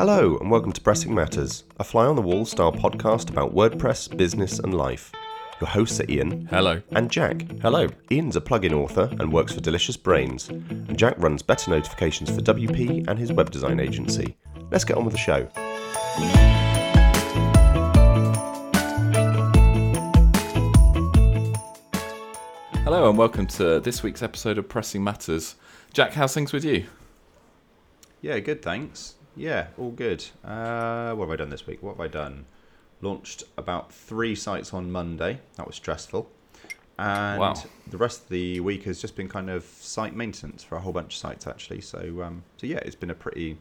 Hello, and welcome to Pressing Matters, a fly on the wall style podcast about WordPress, business, and life. Your hosts are Ian. Hello. And Jack. Hello. Ian's a plugin author and works for Delicious Brains, and Jack runs better notifications for WP and his web design agency. Let's get on with the show. Hello, and welcome to this week's episode of Pressing Matters. Jack, how's things with you? Yeah, good, thanks. Yeah, all good. Uh, what have I done this week? What have I done? Launched about three sites on Monday. That was stressful. And Wow. the rest of the week has just been kind of site maintenance for a whole bunch of sites, actually. So, um, so yeah, it's been a pretty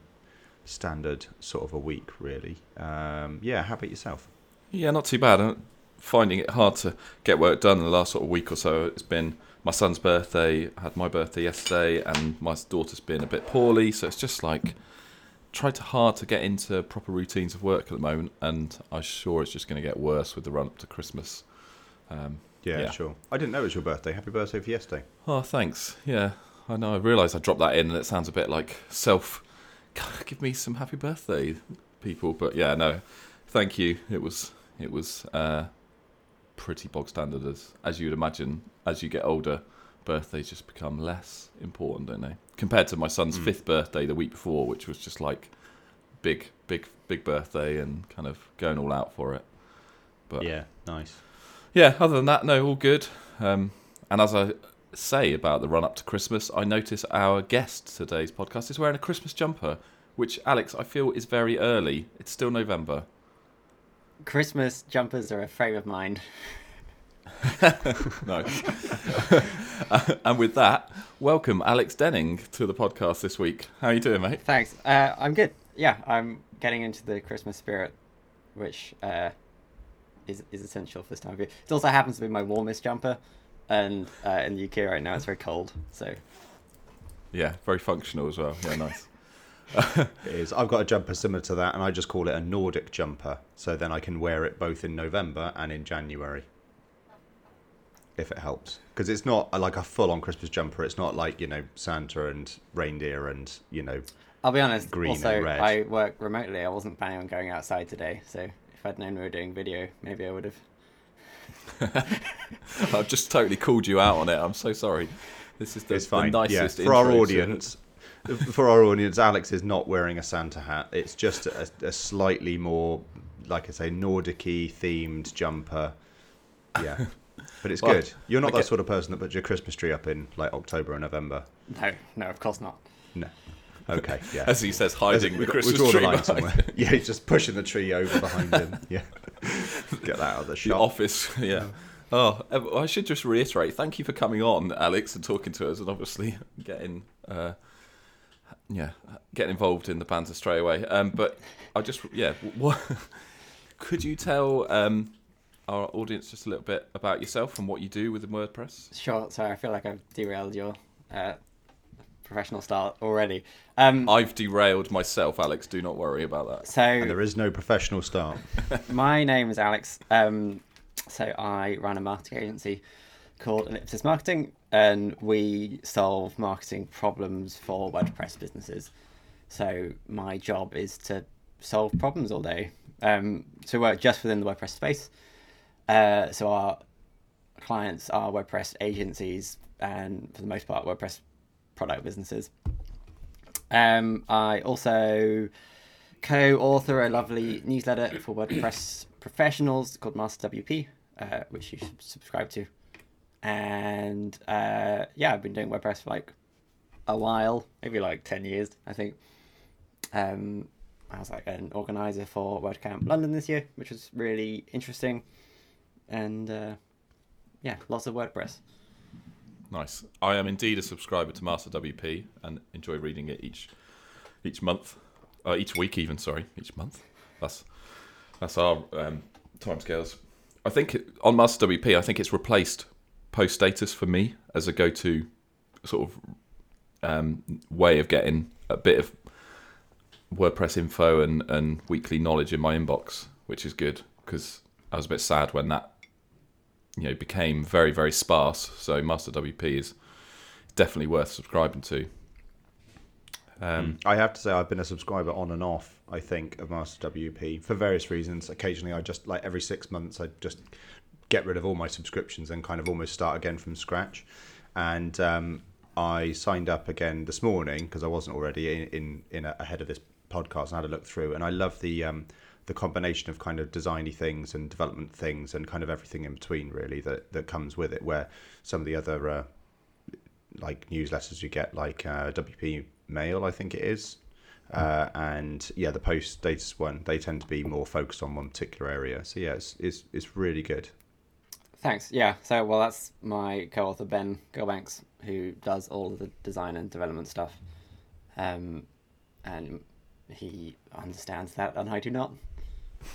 standard sort of a week, really. Um, yeah, how about yourself? Yeah, not too bad. I'm finding it hard to get work done in the last sort of week or so. It's been my son's birthday, I had my birthday yesterday, and my daughter's been a bit poorly, so it's just like tried to hard to get into proper routines of work at the moment, and I'm sure it's just going to get worse with the run up to Christmas. Um, Yeah, Yeah. sure. I didn't know it was your birthday. Happy birthday for yesterday. Oh, thanks. Yeah, I know. I realised I dropped that in, and it sounds a bit like self. Give me some happy birthday, people. But yeah, no, thank you. It was it was uh, pretty bog standard as as you would imagine. As you get older, birthdays just become less important, don't they? Compared to my son's Mm. fifth birthday the week before, which was just like big, big, big birthday, and kind of going all out for it. But Yeah, nice. yeah, other than that, no, all good. Um, and as I say about the run up to Christmas, I notice our guest today's podcast is wearing a Christmas jumper, which, Alex, I feel is very early. It's still November. Christmas jumpers are a frame of mind. No. and with that, welcome Alex Denning to the podcast this week. How are you doing, mate? Thanks. Uh, I'm good. Yeah, I'm getting into the Christmas spirit, which uh, is is essential for this time of year. It also happens to be my warmest jumper, and uh, in the UK right now it's very cold. So Yeah, very functional as well. Yeah, nice. It is. I've got a jumper similar to that, and I just call it a Nordic jumper. So then I can wear it both in November and in January, if it helps. Because it's not like a full-on Christmas jumper. It's not like you know Santa and reindeer and you know. I'll be honest. Green and also, red. I work remotely. I wasn't planning on going outside today. So if I'd known we were doing video, maybe I would have. I've just totally called you out on it. I'm so sorry. This is the, It's the fine. yeah. nicest For our intro to- audience, for our audience, Alex is not wearing a Santa hat. It's just a, a slightly more, like I say, Nordic-y themed jumper. Yeah. But it's Well, good. You're not I that get- sort of person that puts your Christmas tree up in like October or November. No, no, of course not. No. Okay. Yeah. As he says, hiding the we, Christmas draw tree the line somewhere. yeah, he's just pushing the tree over behind him. Yeah, get that out of the the shop. office. Yeah. Oh, I should just reiterate. Thank you for coming on, Alex, and talking to us, and obviously getting, uh, yeah, getting involved in the banter straight away. Um, but I just, yeah, what could you tell um, our audience just a little bit about yourself and what you do within WordPress? Sure. Sorry, I feel like I've derailed your uh, professional start already. Um, I've derailed myself, Alex. Do not worry about that. so And there is no professional start. My name is Alex. Um, so I run a marketing agency called Ellipsis Marketing, and we solve marketing problems for WordPress businesses. So my job is to solve problems all day. Um, so we work just within the WordPress space. Uh, so our clients are WordPress agencies, and for the most part, WordPress product businesses. Um, I also co-author a lovely newsletter for WordPress professionals called Master WP, uh, which you should subscribe to. And uh, yeah, I've been doing WordPress for like a while, maybe like ten years, I think. Um, I was like an organizer for WordCamp London this year, which was really interesting. And uh, yeah, lots of WordPress. Nice. I am indeed a subscriber to Master WP and enjoy reading it each each month, uh, each week even. Sorry, each month. That's that's our um, timescales. I think on Master WP, I think it's replaced post status for me as a go-to sort of um, way of getting a bit of WordPress info and, and weekly knowledge in my inbox, which is good because I was a bit sad when that you know became very very sparse. So Master WP is definitely worth subscribing to. Um, I have to say I've been a subscriber on and off. I think of Master WP for various reasons. Occasionally, I just like every six months, I just get rid of all my subscriptions and kind of almost start again from scratch. And um, I signed up again this morning because I wasn't already in in, in a, ahead of this podcast. And had a look through, and I love the um, the combination of kind of designy things and development things and kind of everything in between really that that comes with it. Where some of the other uh, like newsletters you get, like uh, WP Mail, I think it is. Uh, and yeah, the post status one, they tend to be more focused on one particular area. So yeah, it's it's, it's really good. Thanks. Yeah. So, well, that's my co-author Ben Gillbanks, who does all of the design and development stuff, um, and he understands that, and I do not.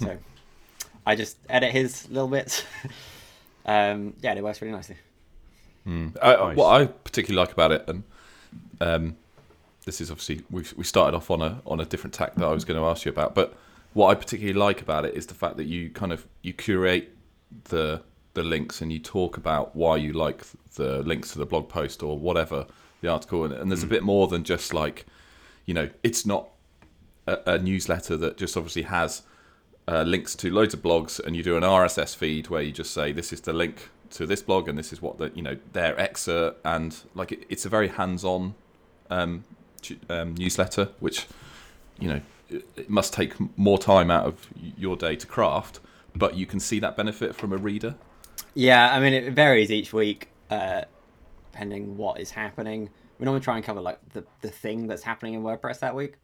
So, I just edit his little bits. um, yeah, it works really nicely. Mm. I, Nice. What I particularly like about it, and um, this is obviously we we started off on a on a different tack that I was going to ask you about, but what I particularly like about it is the fact that you kind of you curate the the links and you talk about why you like the links to the blog post or whatever the article, and, and there's a bit more than just like you know it's not a, a newsletter that just obviously has uh, links to loads of blogs, and you do an RSS feed where you just say this is the link to this blog, and this is what the you know their excerpt, and like it, it's a very hands-on um, um, newsletter, which you know it, it must take more time out of your day to craft, but you can see that benefit from a reader. Yeah, I mean it varies each week, uh, depending what is happening. We normally try and cover like the the thing that's happening in WordPress that week.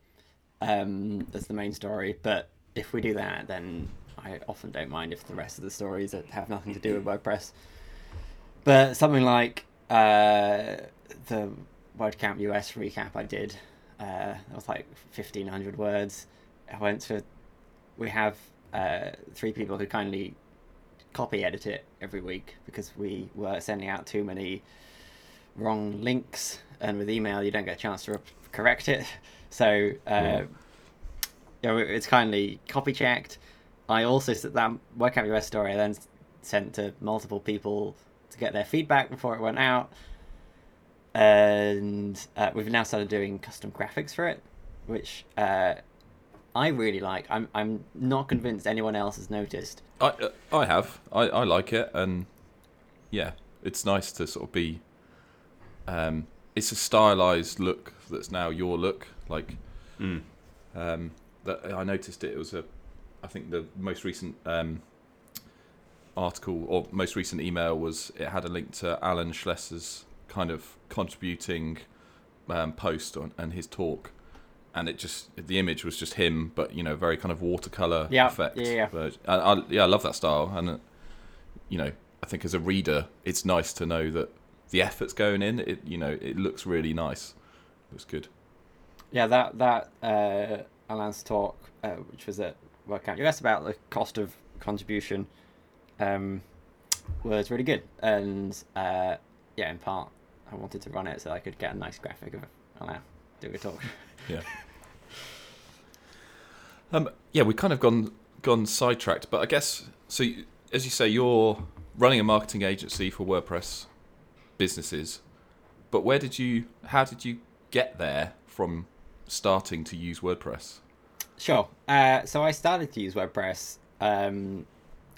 Um, that's the main story. But if we do that, then I often don't mind if the rest of the stories have nothing to do with WordPress. But something like uh, the WordCamp US recap I did, uh, it was like fifteen hundred words. I went to. We have uh, three people who kindly copy edit it every week because we were sending out too many wrong links, and with email you don't get a chance to correct it. So, uh, you know, it's kindly copy checked. I also s- that WordCamp US story I then sent to multiple people to get their feedback before it went out, and uh, we've now started doing custom graphics for it, which uh, I really like. I'm I'm not convinced anyone else has noticed. I uh, I have I, I like it, and yeah, it's nice to sort of be. Um, it's a stylized look that's now your look. Like, Mm. um, that I noticed it. It was a, I think the most recent um, article or most recent email was it had a link to Alain Schlesser's kind of contributing um, post on and his talk, and it just the image was just him, but you know, very kind of watercolor Yeah, effect. yeah, yeah. I, I, yeah, I love that style, and uh, you know, I think as a reader, it's nice to know that the effort's going in. It you know, it looks really nice. Looks good. Yeah, that that uh, Alain's talk, uh, which was at WordCamp US about the cost of contribution, um, was really good. And uh, yeah, in part, I wanted to run it so I could get a nice graphic of Alan doing a talk. Yeah. um. Yeah, we kind of gone gone sidetracked, but I guess so. you- As you say, you're running a marketing agency for WordPress businesses, but where did you? How did you get there from starting to use WordPress? Sure. Uh, so I started to use WordPress um,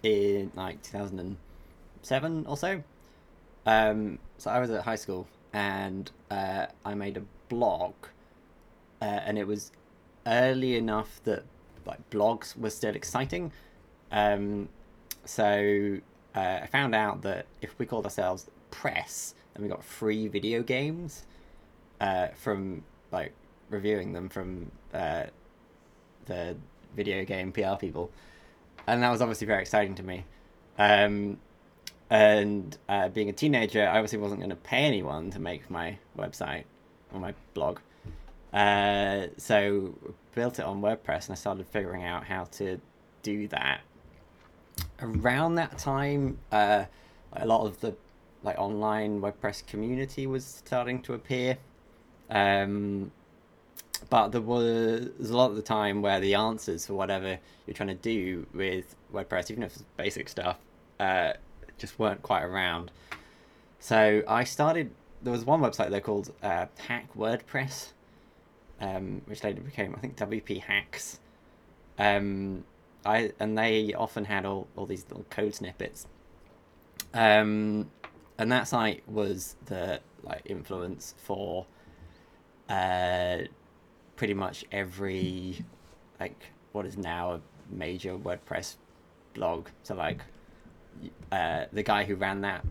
in like 2007 or so. Um, so I was at high school and uh, I made a blog, uh, and it was early enough that like blogs were still exciting. Um, so uh, I found out that if we called ourselves Press, then we got free video games uh, from like reviewing them from uh, the video game PR people, and that was obviously very exciting to me. Um, and uh, being a teenager, I obviously wasn't going to pay anyone to make my website or my blog. Uh, so built it on WordPress, and I started figuring out how to do that. Around that time, uh, a lot of the like online WordPress community was starting to appear. Um, but there was a lot of the time where the answers for whatever you're trying to do with WordPress, even if it's basic stuff, uh, just weren't quite around. So I started. There was one website there called uh, Hack WordPress, um, which later became I think WP Hacks. Um, I and they often had all, all these little code snippets. Um, and that site was the like influence for uh, pretty much every like what is now a major WordPress blog. So like uh, the guy who ran that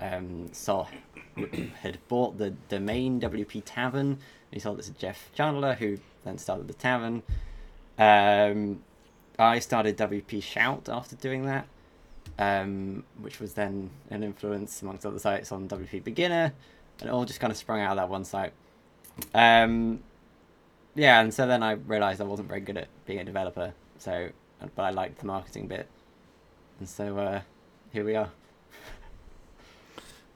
um, saw had bought the domain WP Tavern. He sold it to Jeff Chandler, who then started the Tavern. Um, I started WP Shout after doing that, um, which was then an influence amongst other sites on WP Beginner, and it all just kind of sprung out of that one site. Um, yeah, and so then I realized I wasn't very good at being a developer, so but I liked the marketing bit, and so uh, here we are.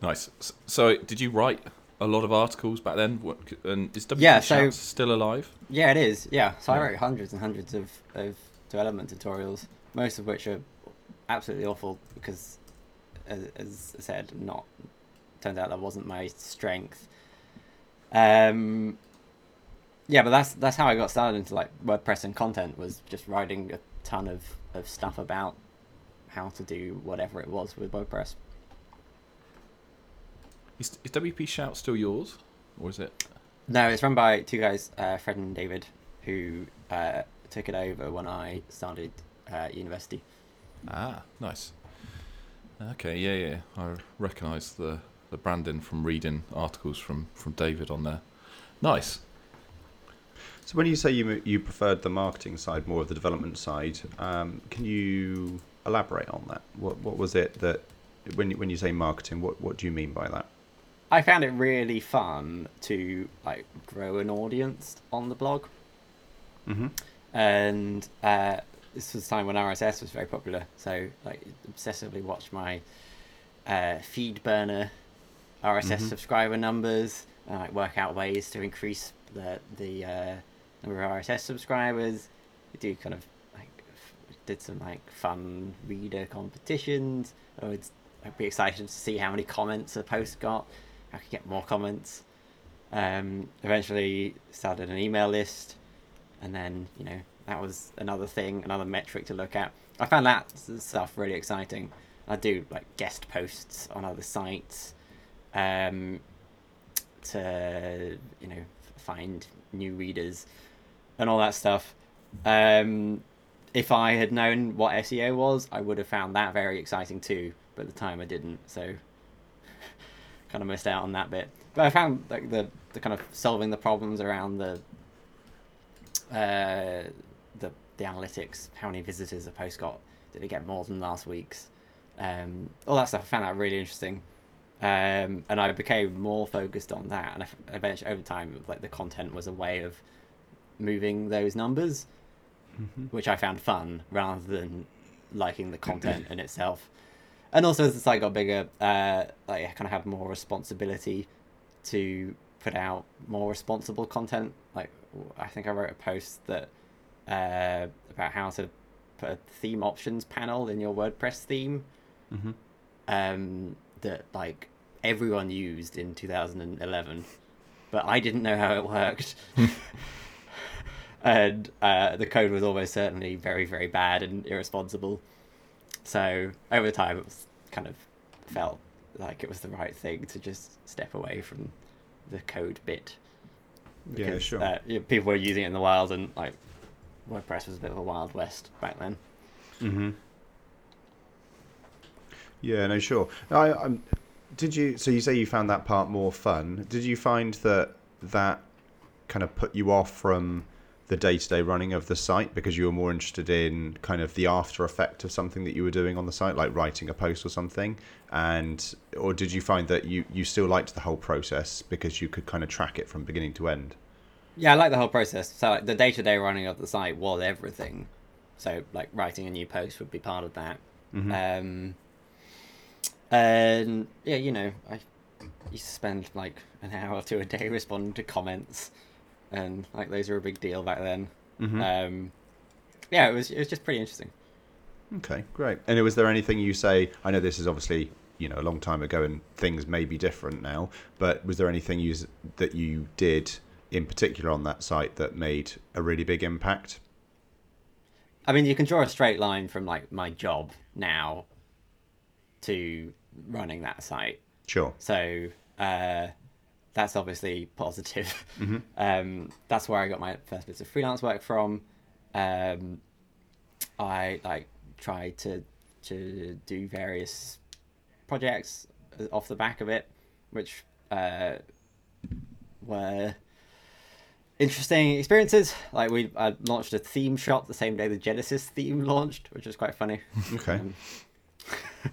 Nice. So, did you write a lot of articles back then? What, and is WP Yeah, so- still alive? Yeah, it is. Yeah, so I wrote hundreds and hundreds of, of development tutorials, most of which are absolutely awful because, as, as I said, not turns out that wasn't my strength. Um, yeah, but that's that's how I got started into like WordPress and content was just writing a ton of, of stuff about how to do whatever it was with WordPress. Is, is WP Shout still yours? Or is it? No, it's run by two guys, uh, Fred and David, who uh, took it over when I started uh, university. Ah, nice. Okay, yeah, yeah. I recognise the, the branding from reading articles from, from David on there. Nice. So when you say you you preferred the marketing side more of the development side, um, can you elaborate on that? What what was it that when you, when you say marketing, what what do you mean by that? I found it really fun to like grow an audience on the blog, Mm-hmm. and uh, this was the time when RSS was very popular. So like obsessively watched my uh, FeedBurner RSS Mhm. subscriber numbers, and like work out ways to increase the the uh, number of RSS subscribers. We do kind of like did some like fun reader competitions. I would be excited to see how many comments a post got. I could get more comments. Um, eventually started an email list, and then you know that was another thing, another metric to look at. I found that stuff really exciting. I do like guest posts on other sites, um, to you know find new readers and all that stuff. Um, if I had known what SEO was, I would have found that very exciting too. But at the time, I didn't, so kind of missed out on that bit. But I found like the the kind of solving the problems around the uh, the the analytics, how many visitors a post got, did it get more than last week's, um, all that stuff. I found that really interesting, um, and I became more focused on that. And eventually, over time, like the content was a way of moving those numbers, which I found fun rather than liking the content in itself. And also, as the site got bigger, uh, like I kind of had more responsibility to put out more responsible content. Like I think I wrote a post that uh, about how to put a theme options panel in your WordPress theme. Mm-hmm. Um, that like everyone used in 2011, but I didn't know how it worked. and uh, the code was almost certainly very, very bad and irresponsible. So over time, it was kind of felt like it was the right thing to just step away from the code bit. Yeah, sure. Uh, you know, people were using it in the wild, and like WordPress was a bit of a wild west back then. Mm-hmm. Yeah, no, sure. I, I'm, did you? So you say you found that part more fun? Did you find that that kind of put you off from the day-to-day running of the site because you were more interested in kind of the after effect of something that you were doing on the site, like writing a post or something? And or did you find that you you still liked the whole process because you could kind of track it from beginning to end? Yeah, I like the whole process. So like, the day-to-day running of the site was everything. So like writing a new post would be part of that. Mhm. Um, and yeah, you know, I used to spend like an hour or two a day responding to comments, and like those were a big deal back then. Mhm. Um, yeah, it was it was just pretty interesting. Okay, great. And was there anything you say? I know this is obviously you know a long time ago, and things may be different now. But was there anything you that you did in particular on that site that made a really big impact? I mean, you can draw a straight line from like my job now to running that site. Sure. So uh, that's obviously positive. Um, that's where I got my first bits of freelance work from. Um, I like tried to to do various projects off the back of it, which uh, were interesting experiences. Like we I launched a theme shop the same day the Genesis theme launched, which was quite funny. Okay. Um,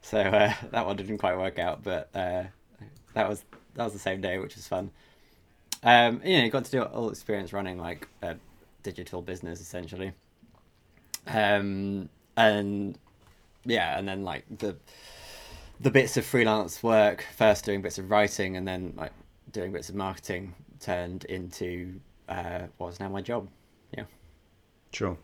so uh, that one didn't quite work out, but uh, that was that was the same day, which was fun. Um, you know, you got to do all experience running like a digital business essentially. Um, and yeah, and then like the the bits of freelance work, first doing bits of writing, and then like doing bits of marketing, turned into uh, what is now my job. Yeah. Sure.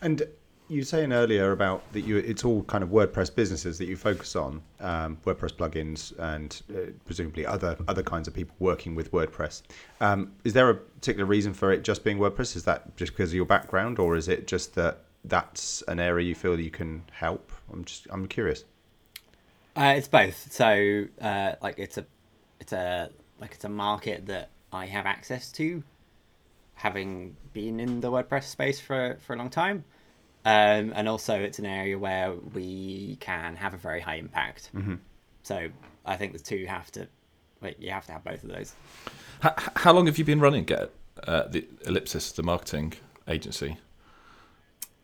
And you were saying earlier about that you it's all kind of WordPress businesses that you focus on, um, WordPress plugins, and uh, presumably other other kinds of people working with WordPress. Um, is there a particular reason for it just being WordPress? Is that just because of your background, or is it just that that's an area you feel you can help? I'm just I'm curious. Uh, it's both. So, uh, like, it's a, it's a, like, it's a market that I have access to, having been in the WordPress space for for a long time, um, and also it's an area where we can have a very high impact. Mm-hmm. So, I think the two have to, like, you have to have both of those. How, how long have you been running Get uh, the Ellipsis, the marketing agency?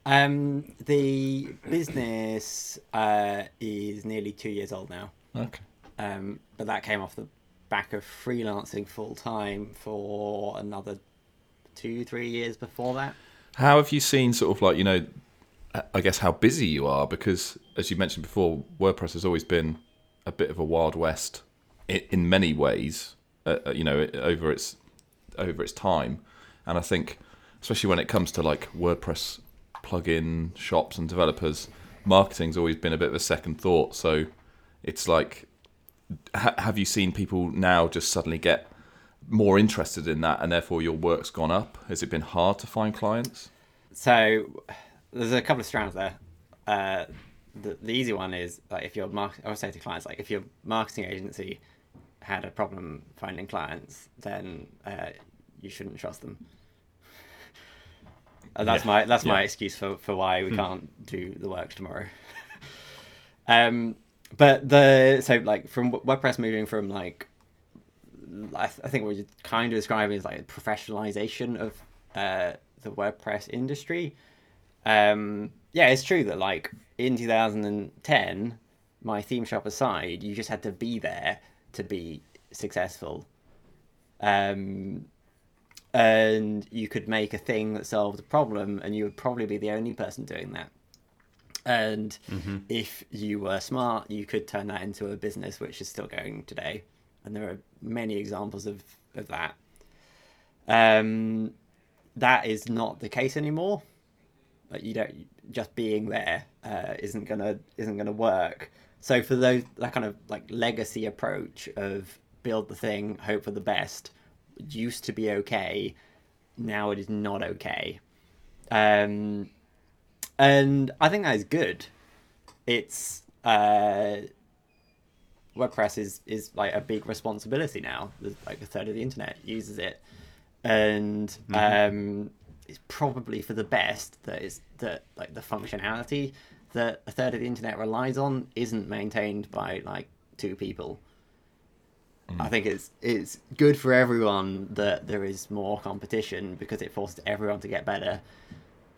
Um, the business uh, is nearly two years old now. Okay. Um, but that came off the back of freelancing full time for another two, three years before that. How have you seen sort of like you know, I guess how busy you are because as you mentioned before, WordPress has always been a bit of a wild west in, many ways. Uh, uh, you know, over its over its time, and I think especially when it comes to like WordPress plugin shops and developers, marketing's always been a bit of a second thought. So it's like, ha- have you seen people now just suddenly get more interested in that, and therefore your work's gone up? Has it been hard to find clients? So there's a couple of strands there. Uh, the, the easy one is like if your I would say to clients like if your marketing agency had a problem finding clients, then uh, you shouldn't trust them. And that's Yeah. my that's my excuse for, for why we can't do the work tomorrow. um, but the so like from WordPress moving from like I, th- I think what you're kind of describing is like professionalization of uh, the WordPress industry. Um, yeah, it's true that like in 2010, my theme shop aside, you just had to be there to be successful. Um, and you could make a thing that solved a problem, and you would probably be the only person doing that. And if you were smart, you could turn that into a business which is still going today. And there are many examples of, of that. Um, that is not the case anymore. Like you don't just being there uh, isn't gonna isn't gonna work. So for those that kind of like legacy approach of build the thing, hope for the best, used to be okay. Now it is not okay. Um, and I think that is good. It's uh, WordPress is is like a big responsibility now. There's like a third of the internet uses it, and um, it's probably for the best that is that like the functionality that a third of the internet relies on isn't maintained by like two people. Mm. I think it's it's good for everyone that there is more competition because it forces everyone to get better,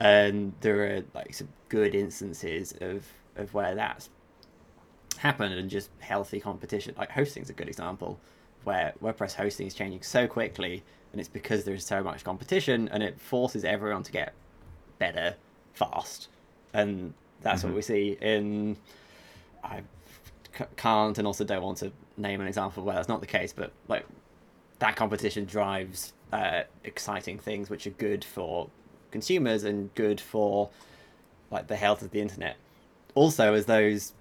and there are like some good instances of of where that's happened and just healthy competition. Like hosting is a good example where WordPress hosting is changing so quickly, and it's because there's so much competition, and it forces everyone to get better fast, and that's what we see in. I can't and also don't want to name an example where that's not the case, but like that competition drives uh, exciting things which are good for consumers and good for like the health of the internet. Also, as those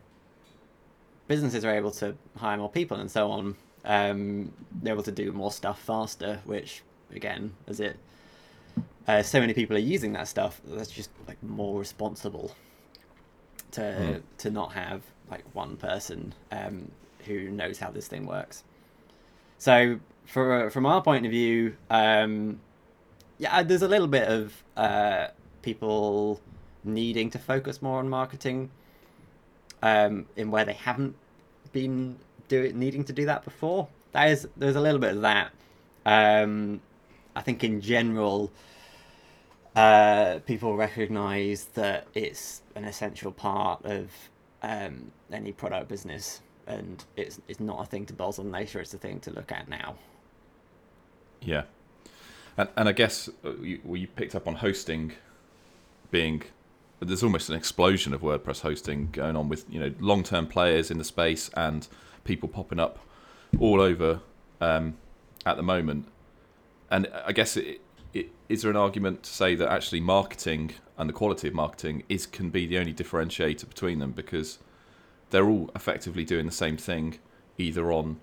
businesses are able to hire more people and so on, um, they're able to do more stuff faster. Which again, as it uh, so many people are using that stuff, that's just like more responsible to Mm. to not have like one person um, who knows how this thing works. So, for from our point of view, um, yeah, there's a little bit of uh, people needing to focus more on marketing um, in where they haven't been do needing to do that before. That is, there's a little bit of that. Um, I think in general, uh, people recognise that it's an essential part of um, any product business, and it's it's not a thing to balls on later. It's a thing to look at now. Yeah, and and I guess uh, you, well, you picked up on hosting being there's almost an explosion of WordPress hosting going on with you know long term players in the space and people popping up all over um, at the moment. And I guess it, it, is there an argument to say that actually marketing and the quality of marketing is can be the only differentiator between them because they're all effectively doing the same thing either on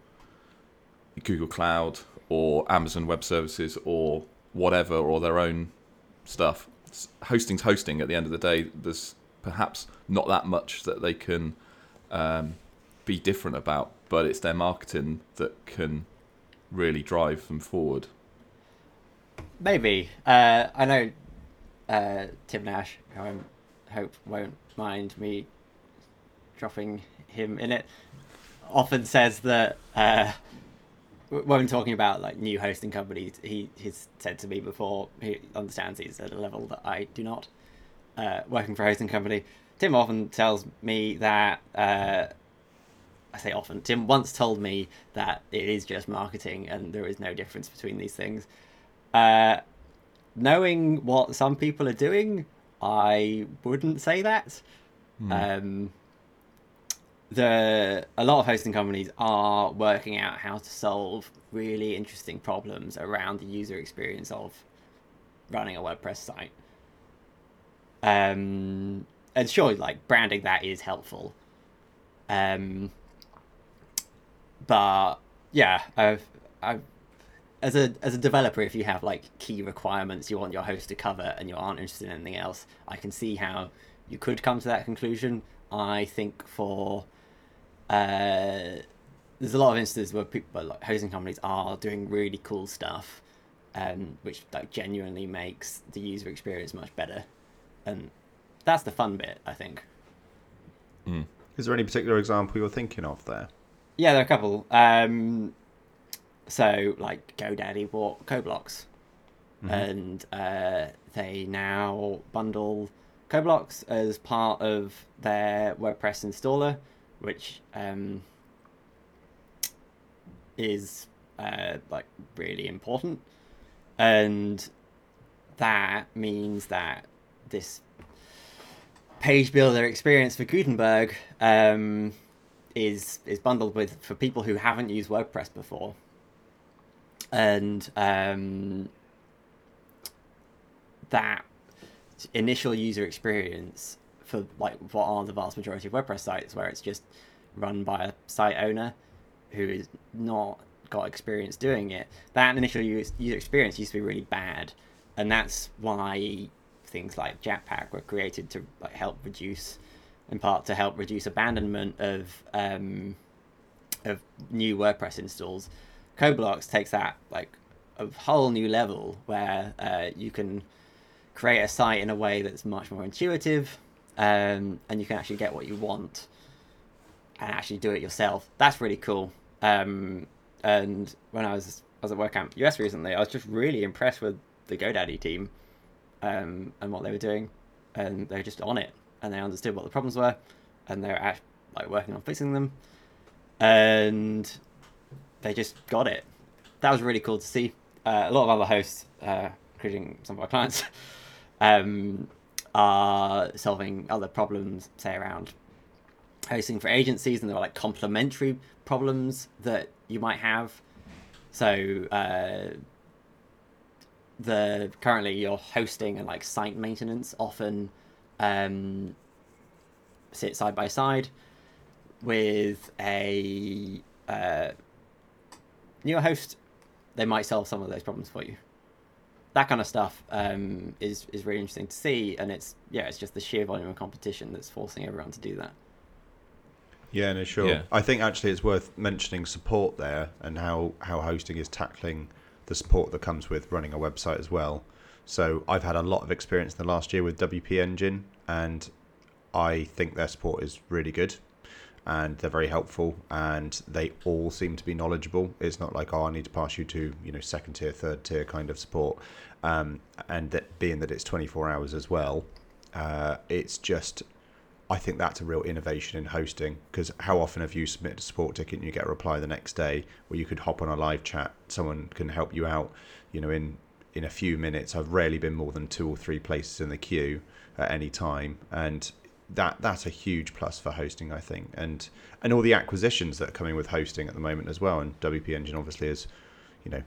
Google Cloud or Amazon Web Services or whatever or their own stuff. Hosting's hosting. At the end of the day, there's perhaps not that much that they can um, be different about, but it's their marketing that can really drive them forward. Maybe. Uh, I know uh, Tim Nash, who I hope won't mind me dropping him in it, often says that uh, when talking about like new hosting companies, he he's said to me before he understands he's at a level that I do not. Uh, working for a hosting company, Tim often tells me that. I say often. Tim once told me that it is just marketing and there is no difference between these things. Uh, knowing what some people are doing, I wouldn't say that. Um, the a lot of hosting companies are working out how to solve really interesting problems around the user experience of running a WordPress site. Um, and sure, like branding that is helpful. Um, but yeah, I've, I've as a as a developer, if you have like key requirements you want your host to cover and you aren't interested in anything else, I can see how you could come to that conclusion. I think for uh, there's a lot of instances where people like hosting companies are doing really cool stuff, um, which like genuinely makes the user experience much better, and that's the fun bit, I think. Is there any particular example you're thinking of there? Yeah, there are a couple. Um, so, like GoDaddy bought CoBlocks, and uh, they now bundle CoBlocks as part of their WordPress installer, which um, is uh, like really important, and that means that this page builder experience for Gutenberg um, is is bundled with for people who haven't used WordPress before, and um, that initial user experience for like what are the vast majority of WordPress sites where it's just run by a site owner who is not got experience doing it. That initial user experience used to be really bad, and that's why things like Jetpack were created to like help reduce, in part to help reduce abandonment of um, of new WordPress installs. CoBlocks takes that like a whole new level where uh, you can create a site in a way that's much more intuitive, um, and you can actually get what you want and actually do it yourself. That's really cool. Um, and when I was I was at WordCamp US recently, I was just really impressed with the GoDaddy team um, and what they were doing, and they were just on it, and they understood what the problems were, and they were act- like working on fixing them, and they just got it. That was really cool to see. Uh, a lot of other hosts, uh, including some of our clients, um, are solving other problems, say around hosting for agencies, and there are like complementary problems that you might have. So uh, the currently your hosting and like site maintenance often um, sit side by side with a uh, newer host, they might solve some of those problems for you. That kind of stuff um, is is really interesting to see, and it's yeah, it's just the sheer volume of competition that's forcing everyone to do that. Yeah, no, sure. Yeah. I think actually it's worth mentioning support there and how, how hosting is tackling the support that comes with running a website as well. So I've had a lot of experience in the last year with WP Engine, and I think their support is really good, and they're very helpful, and they all seem to be knowledgeable. It's not like oh, I need to pass you to you know second tier, third tier kind of support, um, and that being that it's twenty four hours as well, uh, it's just I think that's a real innovation in hosting because how often have you submitted a support ticket and you get a reply the next day where you could hop on a live chat, someone can help you out, you know, in in a few minutes. I've rarely been more than two or three places in the queue at any time, and that that's a huge plus for hosting, I think, and and all the acquisitions that are coming with hosting at the moment as well. And WP Engine obviously is, you know,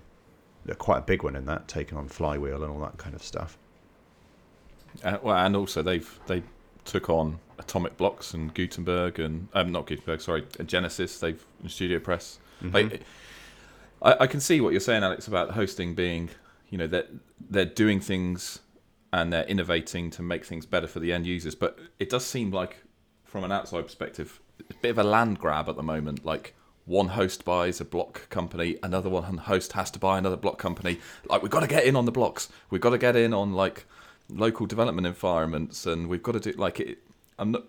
quite a big one in that, taking on Flywheel and all that kind of stuff. Uh, well, and also they've they took on Atomic Blocks and Gutenberg and um, not Gutenberg, sorry, Genesis. They've StudioPress. Like, I, I can see what you're saying, Alex, about hosting being, you know, that they're, they're doing things and they're innovating to make things better for the end users. But it does seem like, from an outside perspective, a bit of a land grab at the moment. Like one host buys a block company, another one host has to buy another block company. Like we've got to get in on the blocks. We've got to get in on like local development environments, and we've got to do like it. I'm not.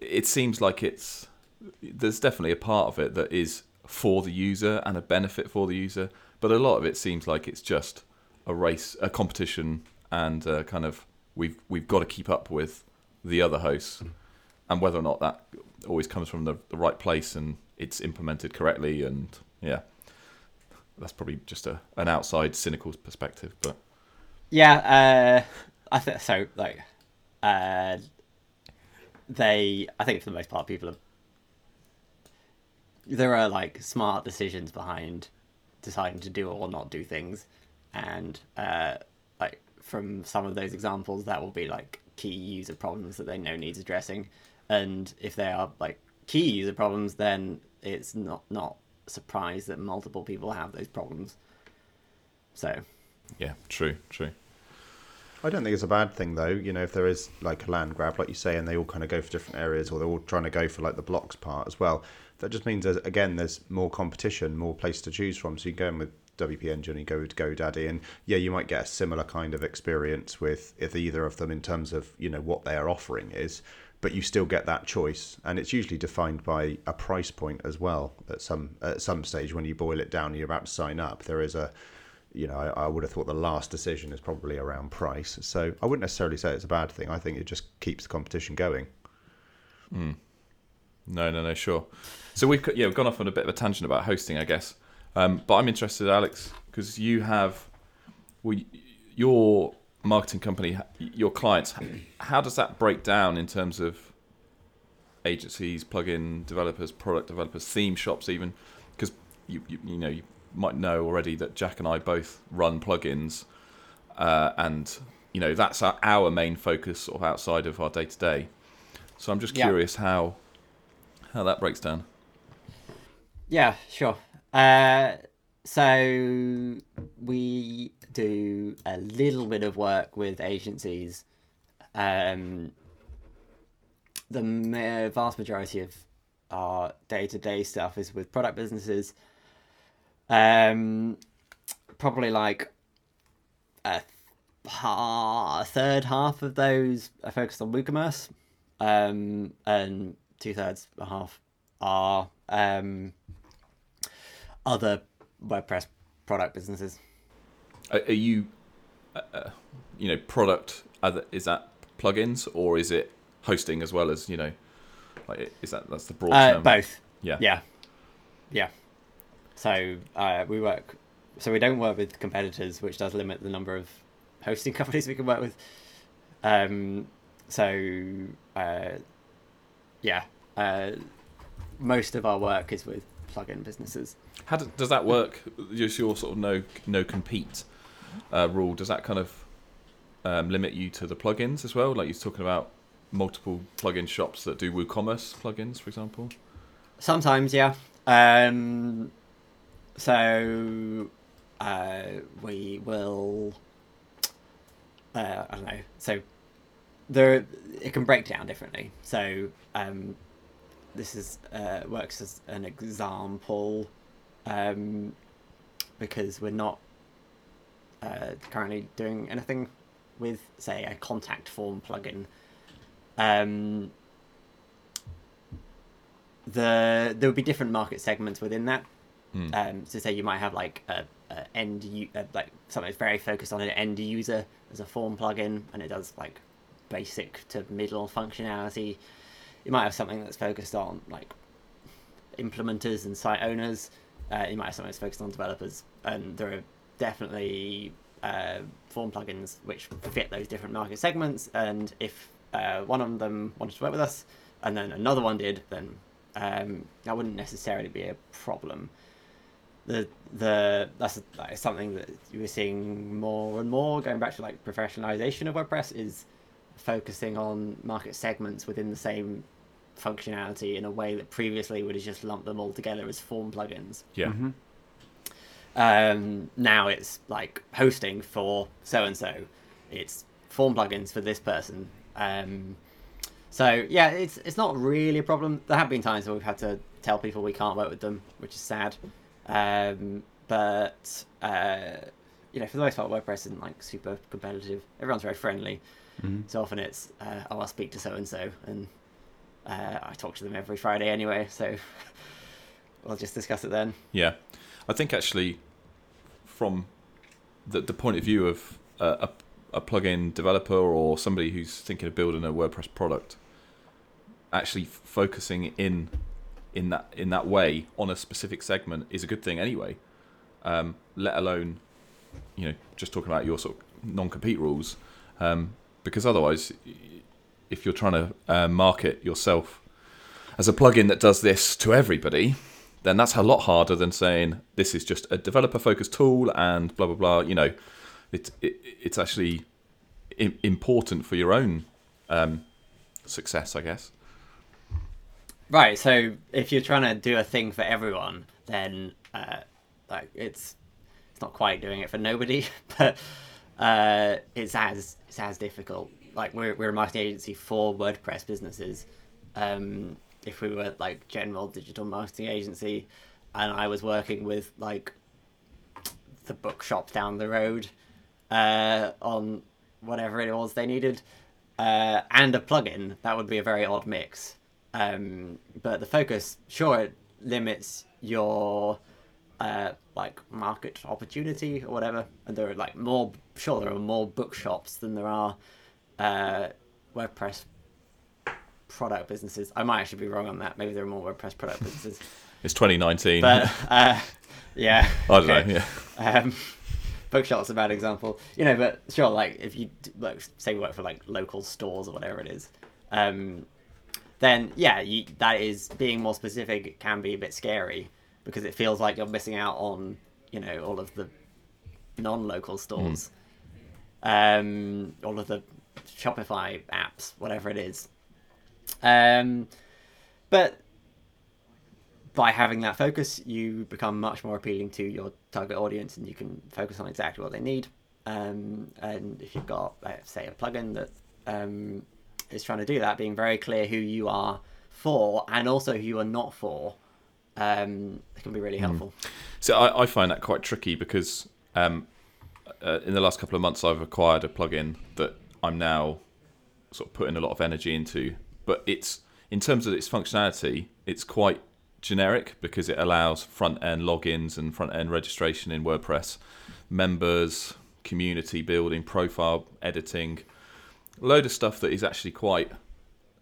It seems like it's there's definitely a part of it that is for the user and a benefit for the user, but a lot of it seems like it's just a race, a competition, and uh, kind of we've we've got to keep up with the other hosts, and whether or not that always comes from the, the right place and it's implemented correctly, and yeah, that's probably just a an outside cynical perspective, but Yeah, uh, I think so. Like, uh, they, I think for the most part, people are. There are like smart decisions behind deciding to do or not do things, and uh, like from some of those examples, that will be like key user problems that they know needs addressing, and if they are like key user problems, then it's not not a surprise that multiple people have those problems. So yeah, true, true. I don't think it's a bad thing though. You know, if there is like a land grab, like you say, and they all kind of go for different areas, or they're all trying to go for like the blocks part as well. That just means, there's, again, there's more competition, more place to choose from. So you can go in with WP Engine, you go with GoDaddy, and yeah, you might get a similar kind of experience with if either of them in terms of you know what they are offering is, but you still get that choice, and it's usually defined by a price point as well. At some at some stage, when you boil it down, and you're about to sign up. There is a you know, I, I, would have thought the last decision is probably around price. So I wouldn't necessarily say it's a bad thing. I think it just keeps the competition going. Mm. No, no, no, sure. So we've yeah we've gone off on a bit of a tangent about hosting, I guess. Um, but I'm interested, Alex, because you have, well, your marketing company, your clients. How does that break down in terms of agencies, plugin developers, product developers, theme shops, even? Because you, you you know you might know already that Jack and I both run plugins, uh, and you know that's our, our, main focus, sort of outside of our day to day. So I'm just Yeah. curious how how that breaks down. Yeah, sure. Uh, so we do a little bit of work with agencies. Um, the vast majority of our day-to-day stuff is with product businesses. Um, probably like a, ha- a third half of those are focused on WooCommerce, um, and two thirds, a half are um, other WordPress product businesses. Are, are you, uh, uh, you know, product? Other, is that plugins or is it hosting as well as you know? Like, is that that's the broad Uh, term? both. Yeah. Yeah. Yeah. So uh, we work. So we don't work with competitors, which does limit the number of hosting companies we can work with. Um, so uh, yeah, uh, most of our work is with plugin businesses. How does, does that work? Just your sort of no no compete uh, rule. Does that kind of um, limit you to the plugins as well? Like you're talking about multiple plugin shops that do WooCommerce plugins, for example. Sometimes, yeah. Um, so uh, we will. Uh, I don't know. So there, it can break down differently. So um, this is uh, works as an example um, because we're not uh, currently doing anything with, say, a contact form plugin. Um, the there would be different market segments within that. Hmm. Um, so say you might have like a, a end u- uh, like something that's very focused on an end user as a form plugin, and it does like basic to middle functionality. You might have something that's focused on like implementers and site owners. Uh, you might have something that's focused on developers, and there are definitely uh, form plugins which fit those different market segments. And if uh, one of them wanted to work with us, and then another one did, then um, that wouldn't necessarily be a problem. The the that's, that is something that were seeing more and more going back to like professionalization of WordPress is focusing on market segments within the same functionality in a way that previously would have just lumped them all together as form plugins. Yeah. Um, now it's like hosting for so and so. It's form plugins for this person. Um, so yeah, it's it's not really a problem. There have been times where we've had to tell people we can't work with them, which is sad. Um, but uh, you know, for the most part, WordPress isn't like super competitive. Everyone's very friendly. So often it's uh, oh, I'll speak to so and so, and uh, I talk to them every Friday anyway. So we'll just discuss it then. Yeah, I think actually, from the the point of view of uh, a a plugin developer or somebody who's thinking of building a WordPress product, actually f- focusing in in that in that way on a specific segment is a good thing anyway. Um, let alone, you know, just talking about your sort of non-compete rules, um, because otherwise, if you're trying to uh, market yourself as a plugin that does this to everybody, then that's a lot harder than saying this is just a developer focused tool and blah blah blah. You know, it, it it's actually im- important for your own um, success, I guess. Right. So if you're trying to do a thing for everyone, then uh, like it's not quite doing it for nobody, but uh, it's as it's as difficult. Like we're we're a marketing agency for WordPress businesses. Um, if we were like general digital marketing agency, and I was working with like the bookshop down the road uh, on whatever it was they needed, uh, and a plugin, that would be a very odd mix. Um, but the focus, sure, it limits your uh, like market opportunity or whatever. And there are like more, sure, there are more bookshops than there are uh, WordPress product businesses. I might actually be wrong on that. Maybe there are more WordPress product businesses. It's 2019. But uh, yeah, I don't okay. know. Yeah. Um, bookshop's a bad example, you know. But sure, like if you like say work for like local stores or whatever it is, um, then yeah, you, that is being more specific. Can be a bit scary because it feels like you're missing out on you know all of the non-local stores, um, all of the Shopify apps, whatever it is. Um, but by having that focus, you become much more appealing to your target audience, and you can focus on exactly what they need. Um, and if you've got, uh, say, a plugin that um, is trying to do that, being very clear who you are for and also who you are not for, um, it can be really helpful. So I, I find that quite tricky because um, uh, in the last couple of months I've acquired a plugin that I'm now sort of putting a lot of energy into. But it's in terms of its functionality, it's quite generic because it allows front end logins and front end registration in WordPress, members, community building, profile editing, load of stuff that is actually quite.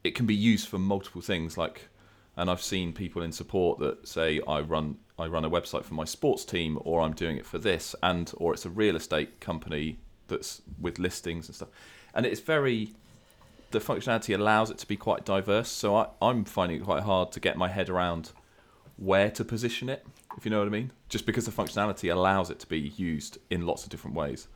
It can be used for multiple things like and I've seen people in support that say I run I run a website for my sports team or I'm doing it for this and or it's a real estate company that's with listings and stuff. And it's very the functionality allows it to be quite diverse. So I, I'm finding it quite hard to get my head around where to position it, if you know what I mean. Just because the functionality allows it to be used in lots of different ways.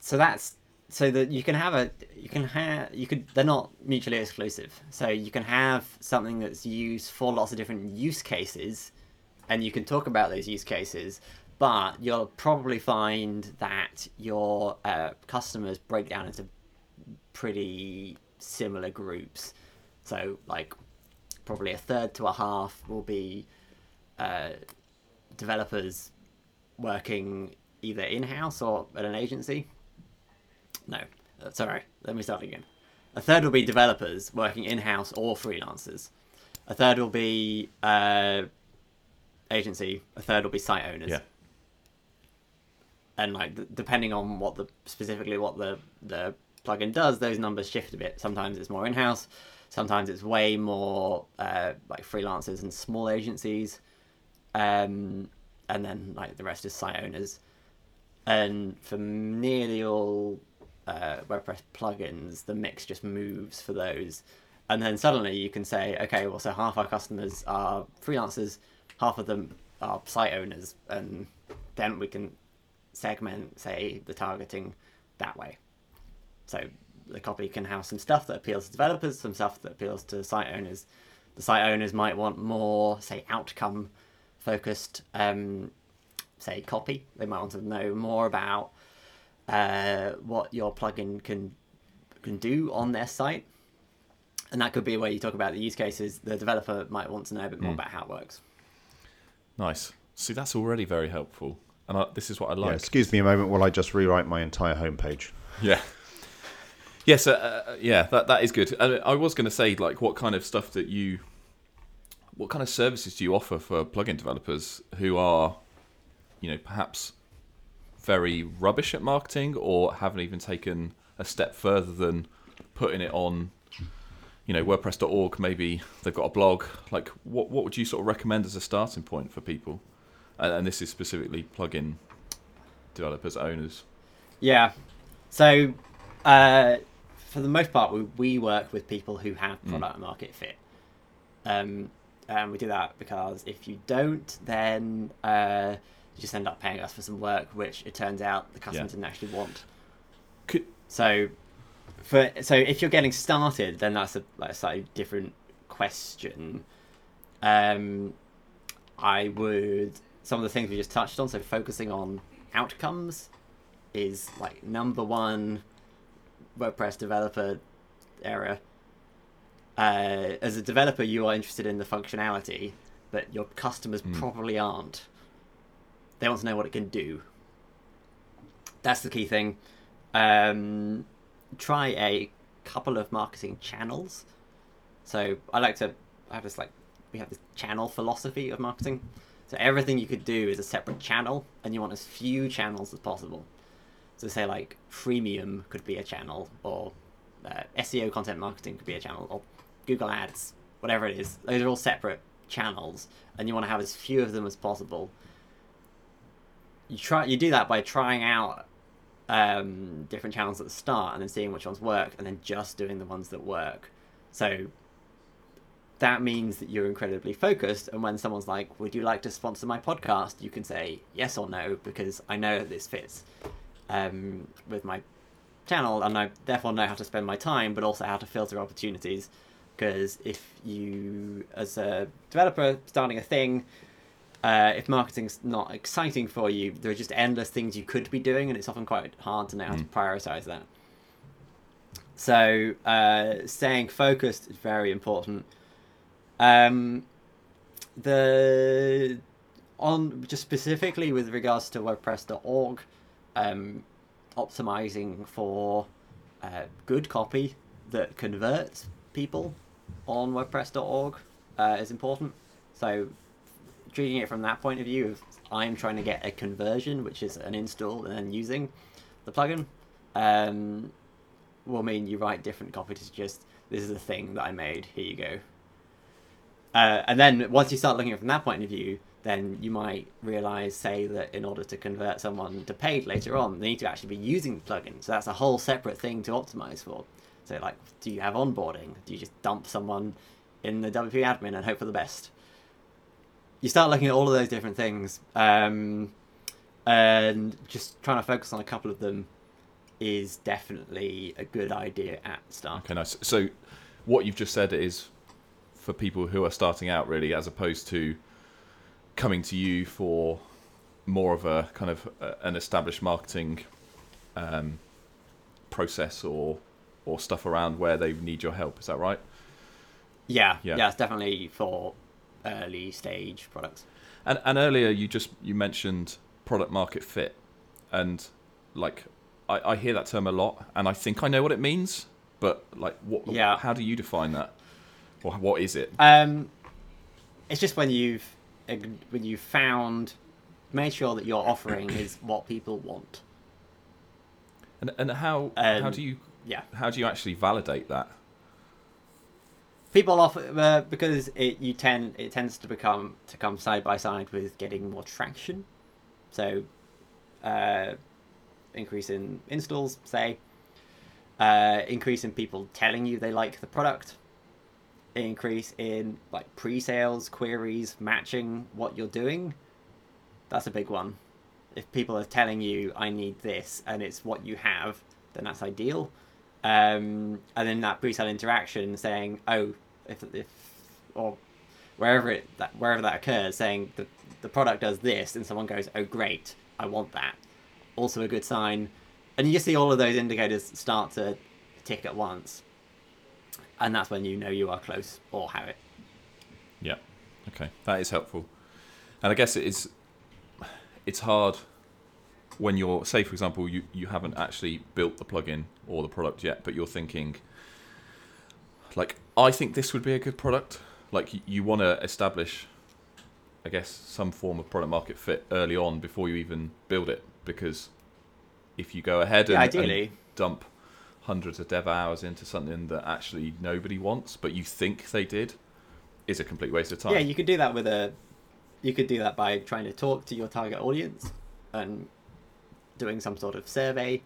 so that's so that you can have a you can have you could they're not mutually exclusive so you can have something that's used for lots of different use cases and you can talk about those use cases, but you'll probably find that your uh, customers break down into pretty similar groups. So, like, probably a third to a half will be uh, developers working either in house or at an agency. No, sorry, let me start again. A third will be developers working in house or freelancers. A third will be uh, agency. A third will be site owners. Yeah. And like d- depending on what the specifically what the the plugin does, those numbers shift a bit. Sometimes it's more in house. Sometimes it's way more uh, like freelancers and small agencies. Um, and then like the rest is site owners. And for nearly all uh, WordPress plugins, the mix just moves for those. And then suddenly you can say, okay, well, so half our customers are freelancers, half of them are site owners, and then we can segment, say, the targeting that way. So the copy can have some stuff that appeals to developers, some stuff that appeals to site owners. The site owners might want more, say, outcome focused, um, say, copy. They might want to know more about uh, what your plugin can can do on their site. And that could be where you talk about the use cases. The developer might want to know a bit more about how it works. Nice. See, that's already very helpful, and I, this is what I Yeah, like. excuse me a moment while I just rewrite my entire homepage. Yeah. Yes, uh, uh, yeah, that that is good. And I was going to say, like, what kind of stuff that you, what kind of services do you offer for plugin developers who are, you know, perhaps very rubbish at marketing or haven't even taken a step further than putting it on, you know, WordPress.org. Maybe they've got a blog. Like, what what would you sort of recommend as a starting point for people? And, and this is specifically plugin developers, owners. Yeah. So, uh, for the most part, we, we work with people who have product market fit. Um, and we do that because if you don't, then uh, just end up paying us for some work, which it turns out the customer Yeah. didn't actually want. Could, So, for so if you're getting started, then that's a, like a slightly different question. Um, I would some of the things we just touched on. So focusing on outcomes is like number one WordPress developer area. Uh, as a developer, you are interested in the functionality, but your customers probably aren't. They want to know what it can do. That's the key thing. Um, try a couple of marketing channels. So I like to have this like we have this channel philosophy of marketing. So everything you could do is a separate channel, and you want as few channels as possible. So say like freemium could be a channel, or uh, SEO content marketing could be a channel, or Google Ads, whatever it is. Those are all separate channels, and you want to have as few of them as possible. You try you do that by trying out um, different channels at the start, and then seeing which ones work, and then just doing the ones that work. So that means that you're incredibly focused and when someone's like would you like to sponsor my podcast you can say yes or no because i know that this fits um, with my channel and i therefore know how to spend my time but also how to filter opportunities because if you as a developer starting a thing uh, if marketing's not exciting for you there are just endless things you could be doing and it's often quite hard to know how to prioritize that. So uh, staying focused is very important. Um, the on just specifically with regards to WordPress.org, um, optimizing for uh, good copy that converts people on WordPress.org uh, is important. So treating it from that point of view of I'm trying to get a conversion, which is an install and then using the plugin, um, will mean you write different copy to just this is a thing that I made. Here you go. Uh, and then once you start looking at it from that point of view, then you might realize, say, that in order to convert someone to paid later on, they need to actually be using the plugin. So that's a whole separate thing to optimize for. So, like, do you have onboarding? Do you just dump someone in the WP admin and hope for the best? You start looking at all of those different things, um, and just trying to focus on a couple of them is definitely a good idea at start. Okay, nice. So, what you've just said is for people who are starting out, really, as opposed to coming to you for more of a kind of uh, an established marketing um, process or or stuff around where they need your help. Is that right? Yeah, Yeah. yeah, it's definitely for early stage products. And and earlier you just you mentioned product market fit, and like I, I hear that term a lot, and I think I know what it means, but like what? Yeah. How do you define that? Or what is it? Um, it's just when you've when you've found, made sure that your offering is what people want. And and how how Um, do you Yeah, how do you actually validate that? People offer uh, because it you tend it tends to become to come side by side with getting more traction. So, uh, increase in installs, say, uh, increase in people telling you they like the product, increase in like pre-sales queries matching what you're doing. That's a big one. If people are telling you I need this and it's what you have, then that's ideal. Um, and then that pre-sale interaction saying, oh, if if or wherever it that wherever that occurs, saying the the product does this, and someone goes, oh great, I want that. Also a good sign, and you see all of those indicators start to tick at once, and that's when you know you are close or have it. Yeah. Okay, that is helpful. And I guess it is. It's hard when you're, say, for example, you you haven't actually built the plugin or the product yet, but you're thinking, like, I think this would be a good product. Like, you, you want to establish, I guess, some form of product market fit early on before you even build it, because if you go ahead and, Yeah, and dump hundreds of dev hours into something that actually nobody wants, but you think they did, is a complete waste of time. Yeah, you could do that with a. You could do that by trying to talk to your target audience and doing some sort of survey.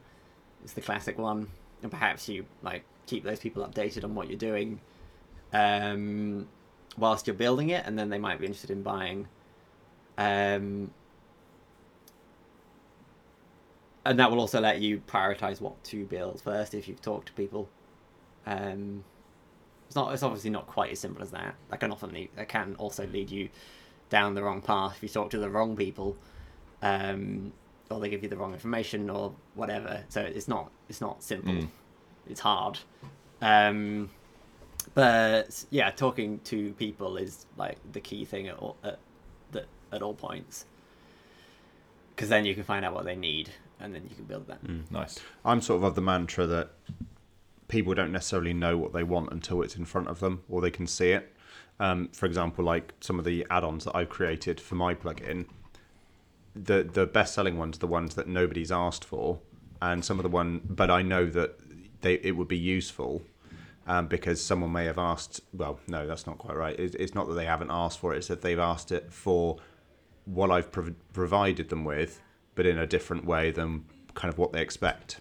It's the classic one, and perhaps you like keep those people updated on what you're doing, um, whilst you're building it, and then they might be interested in buying. Um, and that will also let you prioritize what to build first if you've talked to people. Um, it's not. It's obviously not quite as simple as that. That can often lead. That can also lead you down the wrong path if you talk to the wrong people, um, or they give you the wrong information or whatever. So it's not. It's not simple. Mm. It's hard. Um, but yeah, talking to people is like the key thing at all, at, the, at all points. Because then you can find out what they need, and then you can build that. Nice. I'm sort of of the mantra that people don't necessarily know what they want until it's in front of them or they can see it. Um, for example, like some of the add-ons that I've created for my plugin, the the best-selling ones are the ones that nobody's asked for, and some of the one, but I know that they it would be useful. Um, because someone may have asked, well, no, that's not quite right. It's, it's not that they haven't asked for it; it's that they've asked it for what I've prov- provided them with, but in a different way than kind of what they expect.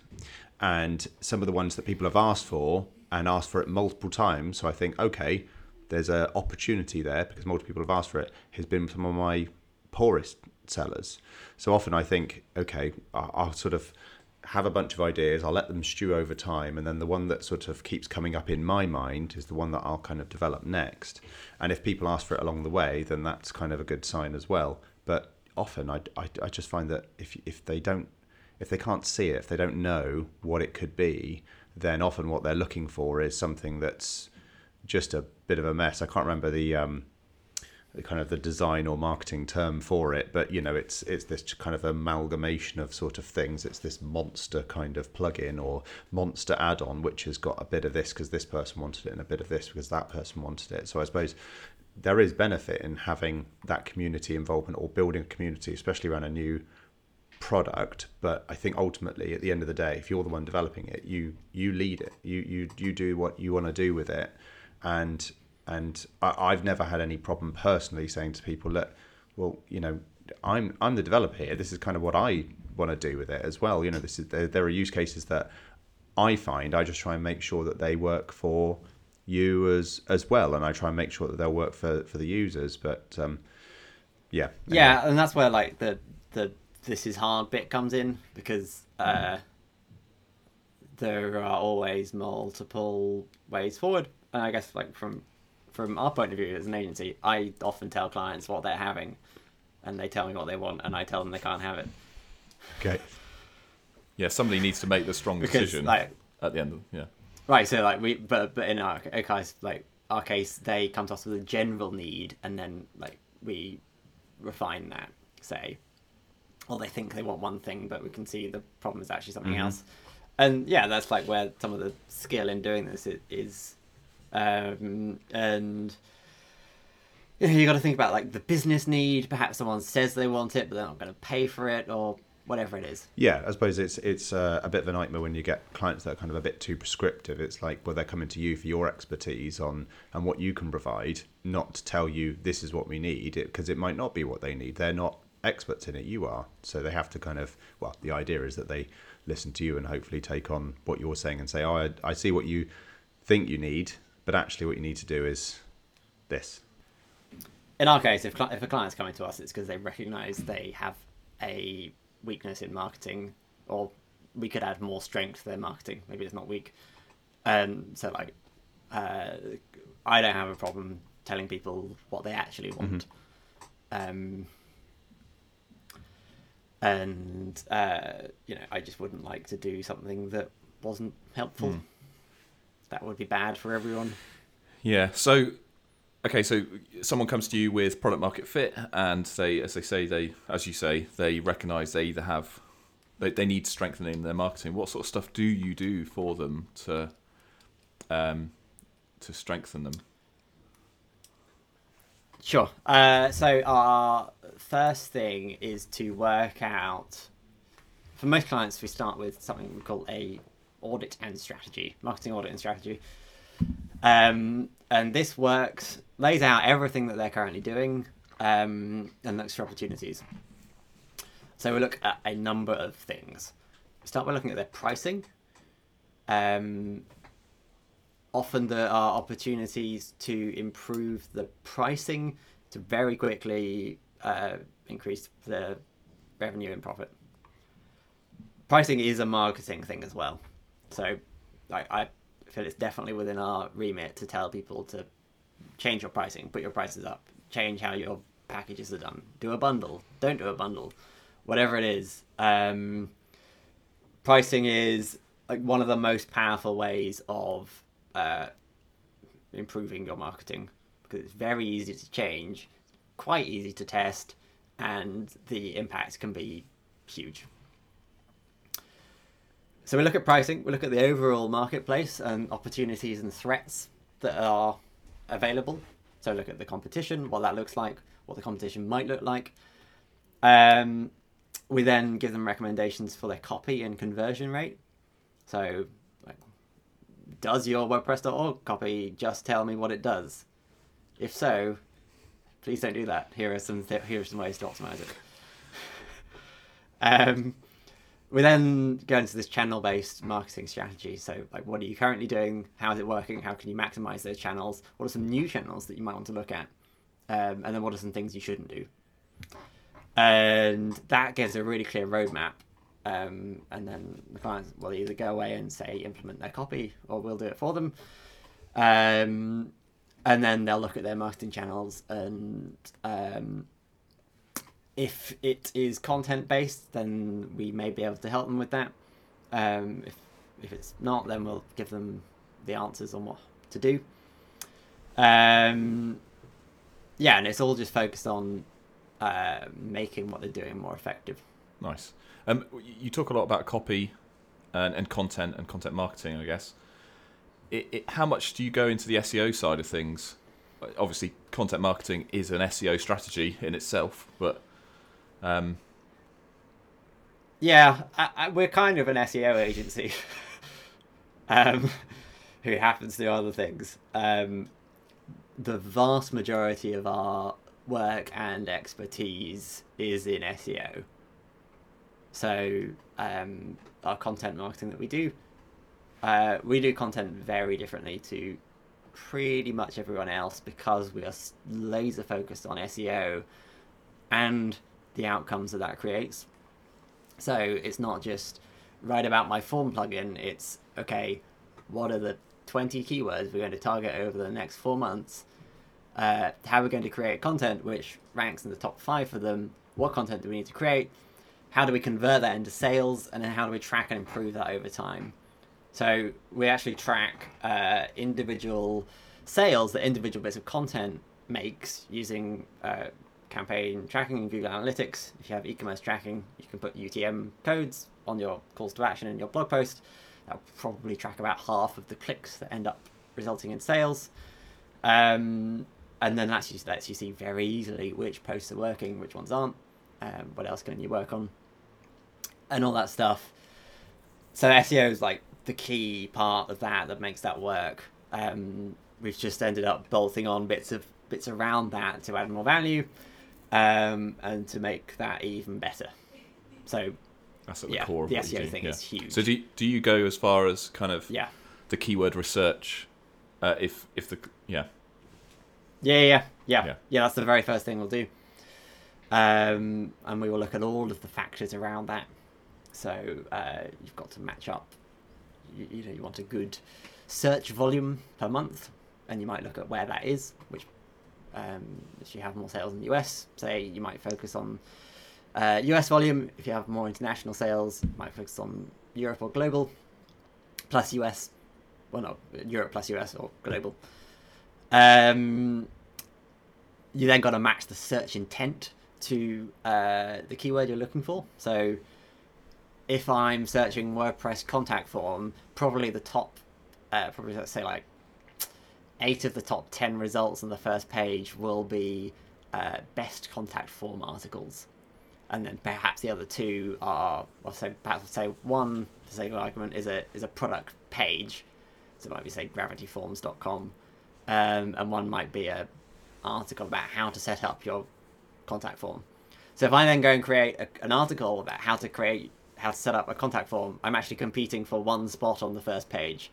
And some of the ones that people have asked for and asked for it multiple times, so I think, okay, there's an opportunity there because multiple people have asked for it, has been some of my poorest sellers. So often I think, okay, I- I'll sort of have a bunch of ideas, I'll let them stew over time, and then the one that sort of keeps coming up in my mind is the one that I'll kind of develop next. And if people ask for it along the way, then that's kind of a good sign as well. But often I, I, I just find that if, if they don't, if they can't see it, if they don't know what it could be, then often what they're looking for is something that's just a bit of a mess. I can't remember the um, kind of the design or marketing term for it, but you know, it's it's this kind of amalgamation of sort of things. It's this monster kind of plugin or monster add-on, which has got a bit of this because this person wanted it, and a bit of this because that person wanted it. So I suppose there is benefit in having that community involvement or building a community, especially around a new product but i think ultimately at the end of the day if you're the one developing it you you lead it you you you do what you want to do with it and and I, i've never had any problem personally saying to people look well you know i'm i'm the developer here. This is kind of what i want to do with it as well. You know this is there, there are use cases that i find i just try and make sure that they work for you as as well and i try and make sure that they'll work for for the users. But um yeah Yeah, and that's where like the the this is hard bit comes in because uh, there are always multiple ways forward. And I guess like from from our point of view as an agency, I often tell clients what they're having, and they tell me what they want, and I tell them they can't have it. Okay. Yeah, somebody needs to make the strong Because, decision like- at the end of yeah. Right, so like we, but but in our, case, like our case, they come to us with a general need, and then like we refine that. Say, or they think they want one thing, but we can see the problem is actually something mm-hmm. else. And yeah, that's like where some of the skill in doing this i- is, um, and you, you got to think about like the business need. Perhaps someone says they want it, but they're not going to pay for it, or whatever it is. Yeah, I suppose it's it's uh, a bit of a nightmare when you get clients that are kind of a bit too prescriptive. It's like, well, they're coming to you for your expertise on and what you can provide, not to tell you this is what we need, because it, might not be what they need. They're not experts in it. You are, so they have to kind of. Well, the idea is that they listen to you and hopefully take on what you're saying and say, oh, I, I see what you think you need, but actually, what you need to do is this. in our case, if, if a client's coming to us, it's because they recognise they have a weakness in marketing, or we could add more strength to their marketing. Maybe it's not weak. Um, so, like, uh, I don't have a problem telling people what they actually want. Um, and, uh, you know, I just wouldn't like to do something that wasn't helpful. That would be bad for everyone. Yeah. So, okay. So someone comes to you with product market fit, and they, as they say, they, as you say, they recognise they either have, they, they need strengthening their marketing. What sort of stuff do you do for them to, um, to strengthen them? Sure. Uh, so our first thing is to work out. For most clients, we start with something we call a audit and strategy, marketing audit and strategy. Um, and this works, lays out everything that they're currently doing, um, and looks for opportunities. So we look at a number of things. We start by looking at their pricing. Um, often there are opportunities to improve the pricing to very quickly uh, increase the revenue and profit. Pricing is a marketing thing as well, so I, I feel it's definitely within our remit to tell people to change your pricing, put your prices up, change how your packages are done, do a bundle, don't do a bundle, whatever it is. Um, pricing is like one of the most powerful ways of uh, improving your marketing because it's very easy to change, quite easy to test, and the impact can be huge. So we look at pricing, we look at the overall marketplace and opportunities and threats that are available. So look at the competition, what that looks like, what the competition might look like. Um, we then give them recommendations for their copy and conversion rate. So, like, does your WordPress.org copy just tell me what it does? If so, please don't do that. Here are some th- here are some ways to optimize it. um, we then go into this channel-based marketing strategy. So, like, what are you currently doing? How is it working? How can you maximize those channels? What are some new channels that you might want to look at? Um, and then, what are some things you shouldn't do? And that gives a really clear roadmap. Um, and then the clients will either go away and say implement their copy, or we'll do it for them. Um, and then they'll look at their marketing channels and um, if it is content based then we may be able to help them with that um, if, if it's not then we'll give them the answers on what to do um, yeah and it's all just focused on uh, making what they're doing more effective Nice. Um, you talk a lot about copy and, and content and content marketing, I guess. It, it, how much do you go into the SEO side of things? Obviously, content marketing is an SEO strategy in itself, but um, Yeah, I, I, we're kind of an SEO agency um, who happens to do other things. Um, the vast majority of our work and expertise is in SEO. So, um, our content marketing that we do, uh, we do content very differently to pretty much everyone else because we are laser focused on SEO and the outcomes that that creates. So it's not just write about my form plugin. It's okay. What are the twenty keywords we're going to target over the next four months? uh, how we're going to create content which ranks in the top five for them. What content do we need to create? How do we convert that into sales? And then how do we track and improve that over time? So we actually track uh, individual sales that individual bits of content makes using uh, campaign tracking in Google Analytics. If you have e-commerce tracking, you can put UTM codes on your calls to action in your blog post. That'll probably track about half of the clicks that end up resulting in sales. Um, and then that lets you see very easily which posts are working, which ones aren't, um, what else can you work on, and all that stuff. So SEO is like the key part of that that makes that work. Um, we've just ended up bolting on bits of bits around that to add more value um, and to make that even better. So That's at the Yeah, core of the SEO do, thing yeah. is huge. So do you, do you go as far as kind of yeah, the keyword research? Uh, if if the yeah yeah, yeah, yeah, yeah, Yeah. yeah. That's the very first thing we'll do. Um, and we will look at all of the factors around that. So uh, you've got to match up. You, you know, you want a good search volume per month, and you might look at where that is. Which, um, if you have more sales in the US, say you might focus on uh, US volume. If you have more international sales, you might focus on Europe or global plus US. Well, no, Europe plus US or global. Um, you then got to match the search intent to uh, the keyword you're looking for. So, if I'm searching WordPress contact form, probably the top, uh, probably let's say like eight of the top ten results on the first page will be uh, best contact form articles, and then perhaps the other two are, I'll say perhaps say one for sake of argument is a is a product page, so it might be say gravityforms.com, um, and one might be a article about how to set up your contact form. So if I then go and create a, an article about how to create how to set up a contact form, I'm actually competing for one spot on the first page.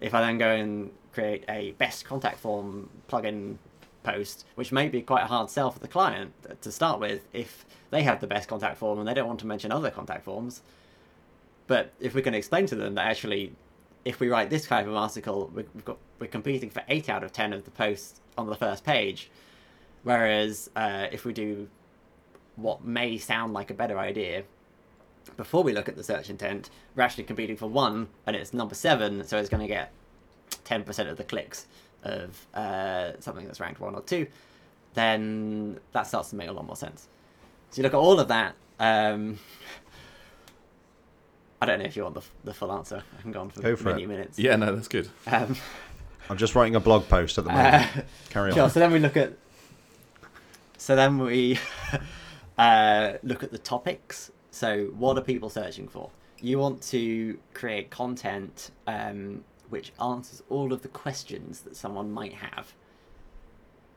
If I then go and create a best contact form plugin post, which may be quite a hard sell for the client to start with, if they have the best contact form and they don't want to mention other contact forms. But if we can explain to them that actually, if we write this kind of article, we- we've got we're competing for eight out of ten of the posts on the first page, whereas uh, if we do what may sound like a better idea before we look at the search intent, we're actually competing for one, and it's number seven, so it's going to get ten percent of the clicks of uh, something that's ranked one or two. Then that starts to make a lot more sense. So you look at all of that. Um, I don't know if you want the, the full answer. I can go on for, Go for many it. minutes. yeah no that's good. Um, I'm just writing a blog post at the moment. uh, Carry Sure. on. So then we look at. So then we uh, look at the topics. So what are people searching for? You want to create content um, which answers all of the questions that someone might have.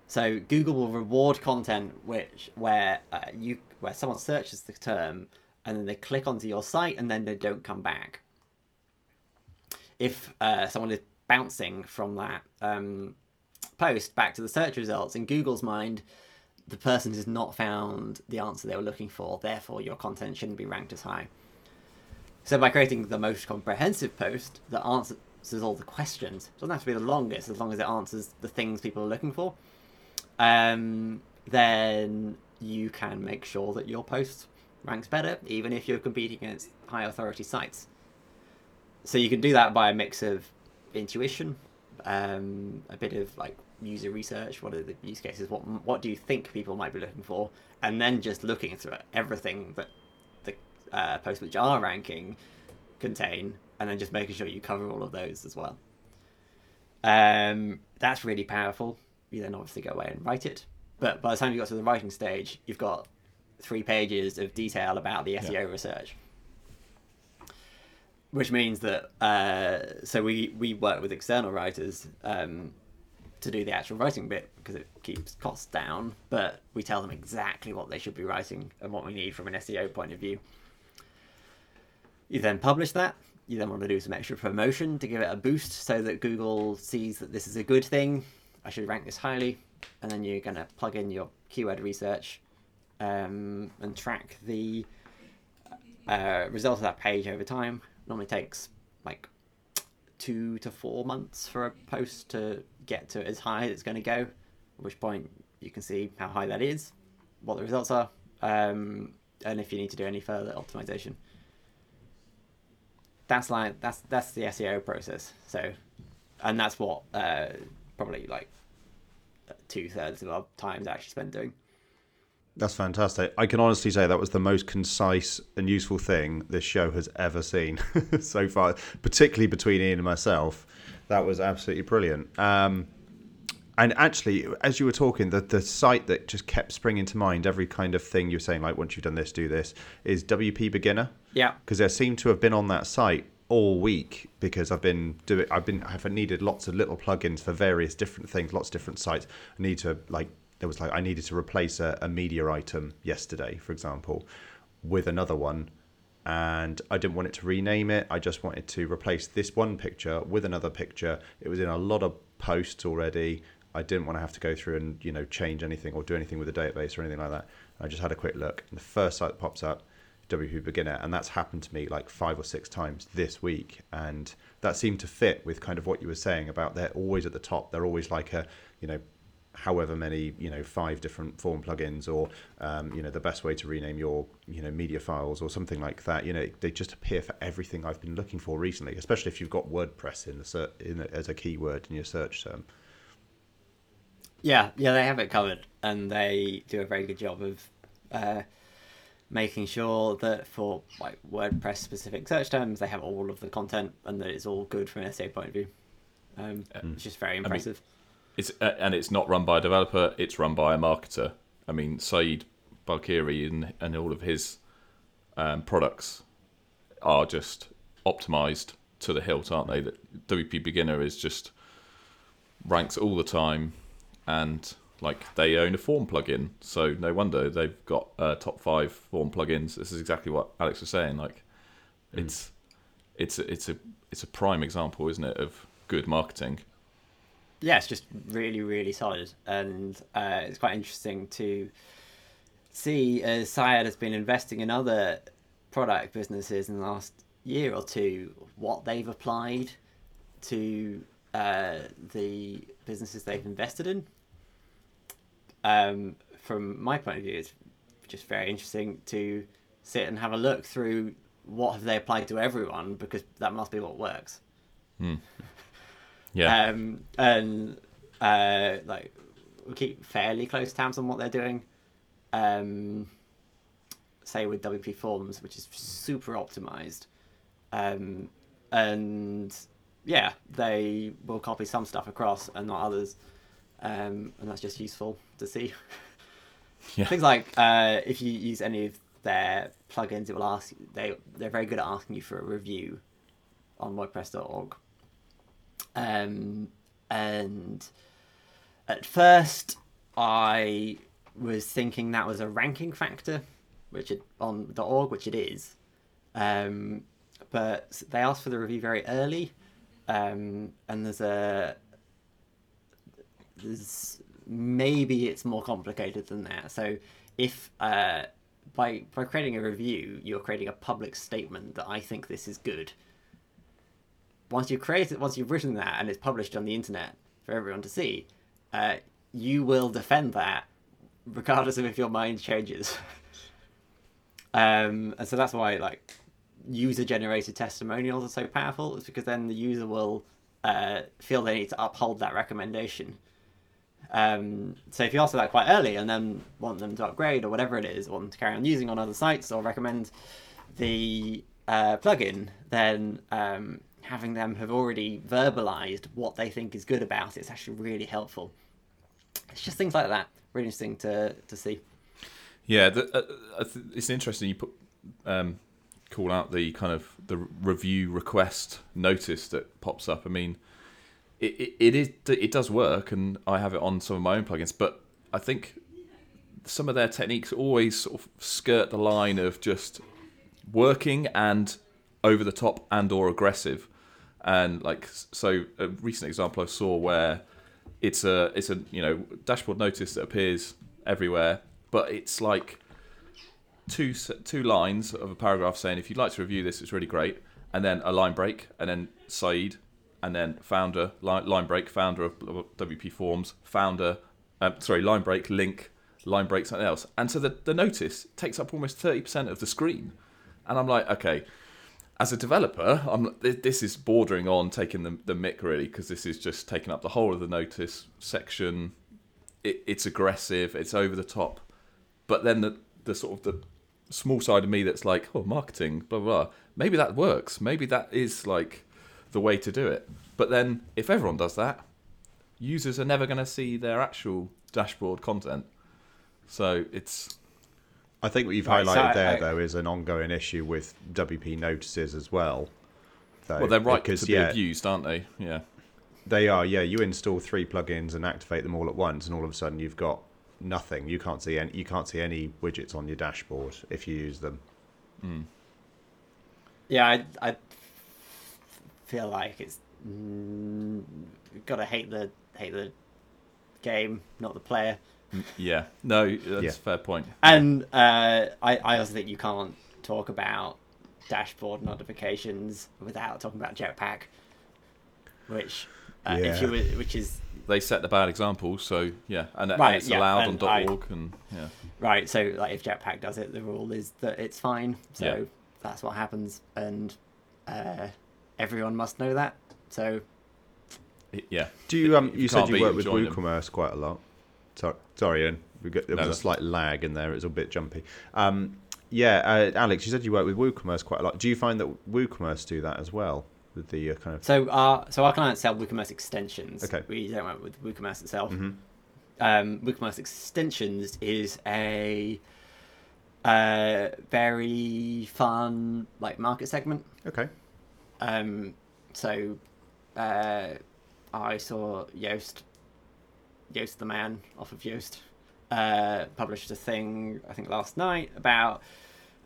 So Google will reward content which where uh, you where someone searches the term and then they click onto your site and then they don't come back. If uh, someone is bouncing from that um, post back to the search results in Google's mind, the person has not found the answer they were looking for. Therefore, your content shouldn't be ranked as high. So, by creating the most comprehensive post that answers all the questions, it doesn't have to be the longest as long as it answers the things people are looking for. Um, then you can make sure that your post ranks better, even if you're competing against high authority sites. So you can do that by a mix of intuition, um, a bit of like user research. What are the use cases? What what do you think people might be looking for? And then just looking through everything that the uh, posts which are ranking contain, and then just making sure you cover all of those as well. Um, that's really powerful. You then obviously go away and write it, but by the time you got to the writing stage, you've got three pages of detail about the SEO research which means that uh, so we we work with external writers um, to do the actual writing bit because it keeps costs down but we tell them exactly what they should be writing and what we need from an seo point of view. You then publish that. You then want to do some extra promotion to give it a boost so that google sees that this is a good thing. I should rank this highly. And then you're going to plug in your keyword research um, and track the uh, result of that page over time. Normally takes like two to four months for a post to get to as high as it's going to go. At which point you can see how high that is, what the results are, um, and if you need to do any further optimization. That's like that's that's the SEO process. So, and that's what uh, probably like two thirds of our time is actually spent doing. That's fantastic. I can honestly say that was the most concise and useful thing this show has ever seen so far, particularly between Ian and myself. That was absolutely brilliant. Um, and actually, as you were talking, the, the site that just kept springing to mind, every kind of thing you're saying, like once you've done this, do this, is WP Beginner. Yeah. Because I seem to have been on that site all week because I've been doing, I've been, I've needed lots of little plugins for various different things, lots of different sites. I need to like there was like I needed to replace a, a media item yesterday, for example, with another one, and I didn't want it to rename it. I just wanted to replace this one picture with another picture. It was in a lot of posts already. I didn't want to have to go through and you know change anything or do anything with the database or anything like that. I just had a quick look, and the first site that pops up, WP Beginner, and that's happened to me like five or six times this week, and that seemed to fit with kind of what you were saying about they're always at the top. They're always like a you know however many you know five different form plugins or um, you know the best way to rename your you know media files or something like that you know they just appear for everything I've been looking for recently especially if you've got WordPress in the ser- in a, as a keyword in your search term. Yeah yeah they have it covered and they do a very good job of uh, making sure that for like WordPress specific search terms they have all of the content and that it's all good from an SEO point of view. Um, it's just very impressive It's uh, and it's not run by a developer; it's run by a marketer. I mean, Syed Balkhi and and all of his um, products are just optimized to the hilt, aren't they? That WP Beginner is just ranks all the time, and like they own a form plugin, so no wonder they've got uh, top five form plugins. This is exactly what Alex was saying. Like, it's it's a, it's a it's a prime example, isn't it, of good marketing? Yeah, it's just really, really solid, and uh, it's quite interesting to see as Syed has been investing in other product businesses in the last year or two, what they've applied to uh, the businesses they've invested in. Um, from my point of view, it's just very interesting to sit and have a look through what have they applied to everyone because that must be what works. Yeah, Um, and uh, like we keep fairly close tabs on what they're doing. Um, say with WP Forms, which is super optimized, um, and yeah, they will copy some stuff across and not others, um, and that's just useful to see. Yeah. Things like uh, if you use any of their plugins, it will ask they they're very good at asking you for a review on WordPress.org. Um, and at first, I was thinking that was a ranking factor, which it, on the .org, which it is. Um, but they asked for the review very early, um, and there's a there's maybe it's more complicated than that. So if uh, by by creating a review, you're creating a public statement that I think this is good once you've created, once you've written that and it's published on the internet for everyone to see, uh, you will defend that regardless of if your mind changes. um, and so that's why like user generated testimonials are so powerful. Is because then the user will uh, feel they need to uphold that recommendation. Um, so if you ask for that quite early and then want them to upgrade or whatever it is, want them to carry on using on other sites or recommend the uh, plugin, then um, having them have already verbalized what they think is good about it is actually really helpful. It's just things like that, really interesting to to see. Yeah, the, uh, uh, it's interesting you put um, call out the kind of the review request notice that pops up. I mean, it, it, it is it does work, and I have it on some of my own plugins. But I think some of their techniques always sort of skirt the line of just working and over the top and or aggressive. And like so, a recent example I saw where it's a it's a you know dashboard notice that appears everywhere, but it's like two two lines of a paragraph saying if you'd like to review this, it's really great, and then a line break, and then Syed, and then founder line, line break, founder of WP Forms, founder um, sorry, line break, link, line break, something else. And so the, the notice takes up almost 30% of the screen. And I'm like, okay, as a developer, I'm this is bordering on taking the, the mick really because this is just taking up the whole of the notice section. It, it's aggressive, it's over the top. But then the, the sort of the small side of me that's like, oh, marketing, blah, blah, blah. Maybe that works. Maybe that is like the way to do it. But then if everyone does that, users are never going to see their actual dashboard content. So it's I think what you've Right, so highlighted I- there, I- though, is an ongoing issue with WP notices as well. Though, well, they're right because, to be yeah, abused, aren't they? Yeah, They are, yeah. You install three plugins and activate them all at once, and all of a sudden you've got nothing. You can't see any. You can't see any widgets on your dashboard if you use them. Yeah, I, I feel like it's mm, gotta hate the hate the game, not the player. Yeah. No, that's Yeah. a fair point. And uh, I, I also think you can't talk about dashboard notifications without talking about Jetpack, which uh, if you were, which is They set the bad example, so yeah, and, and it's yeah, allowed and on I- .org, and yeah, right. So like if Jetpack does it, the rule is that it's fine. So Yeah. that's what happens, and uh, everyone must know that. So yeah. Do you? Um, you, you said you work with join them. Quite a lot. Sorry, sorry, Ian. We got, there No, was a slight lag in there. It was a bit jumpy. Um, yeah, uh, Alex, you said you work with WooCommerce quite a lot. Do you find that WooCommerce do that as well with the uh, kind of? So our so our clients sell WooCommerce extensions. Okay. We don't work with WooCommerce itself. Mhm. Um, WooCommerce extensions is a uh, very fun like market segment. Okay. Um, so uh, I saw Joost, Joost the man off of Yoast, uh, published a thing I think last night about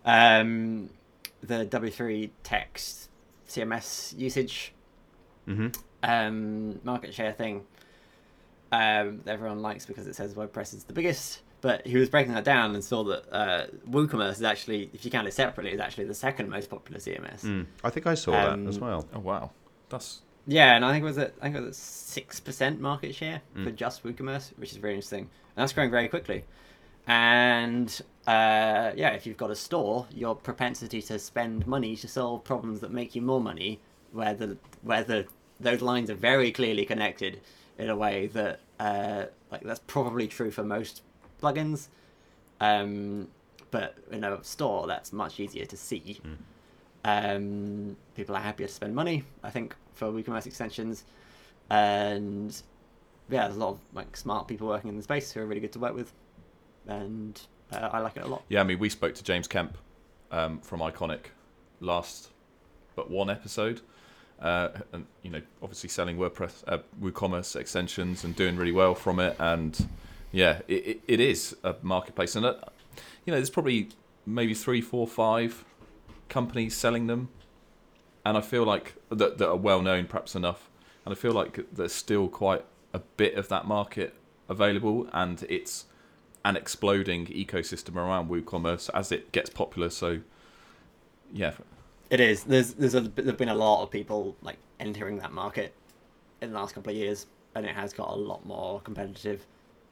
um, the W3 text CMS usage hmm um, market share thing um, that everyone likes because it says WordPress is the biggest. But he was breaking that down and saw that uh, WooCommerce is actually, if you count it separately, is actually the second most popular CMS. Mm. I think I saw Um, that as well. Oh wow, that's Yeah, and I think it was at I think it was six percent market share for Mm. just WooCommerce, which is very interesting, and that's growing very quickly. And uh, yeah, if you've got a store, your propensity to spend money to solve problems that make you more money, where the where the those lines are very clearly connected in a way that uh, like that's probably true for most plugins. Um, but in a store, that's much easier to see. Um, people are happier to spend money, I think, for WooCommerce extensions, and yeah, there's a lot of like smart people working in the space who are really good to work with, and uh, I like it a lot. yeah. I mean, we spoke to James Kemp um, from Iconic last, but one episode, uh, and you know, obviously selling WordPress, uh, WooCommerce extensions and doing really well from it, and yeah, it, it, it is a marketplace, and uh, you know, there's probably maybe three, four, five companies selling them, and I feel like that that are well known, perhaps enough, and I feel like there's still quite a bit of that market available, and it's an exploding ecosystem around WooCommerce as it gets popular. So, yeah, It is. There's there's a, there's been a lot of people like entering that market in the last couple of years, and it has got a lot more competitive.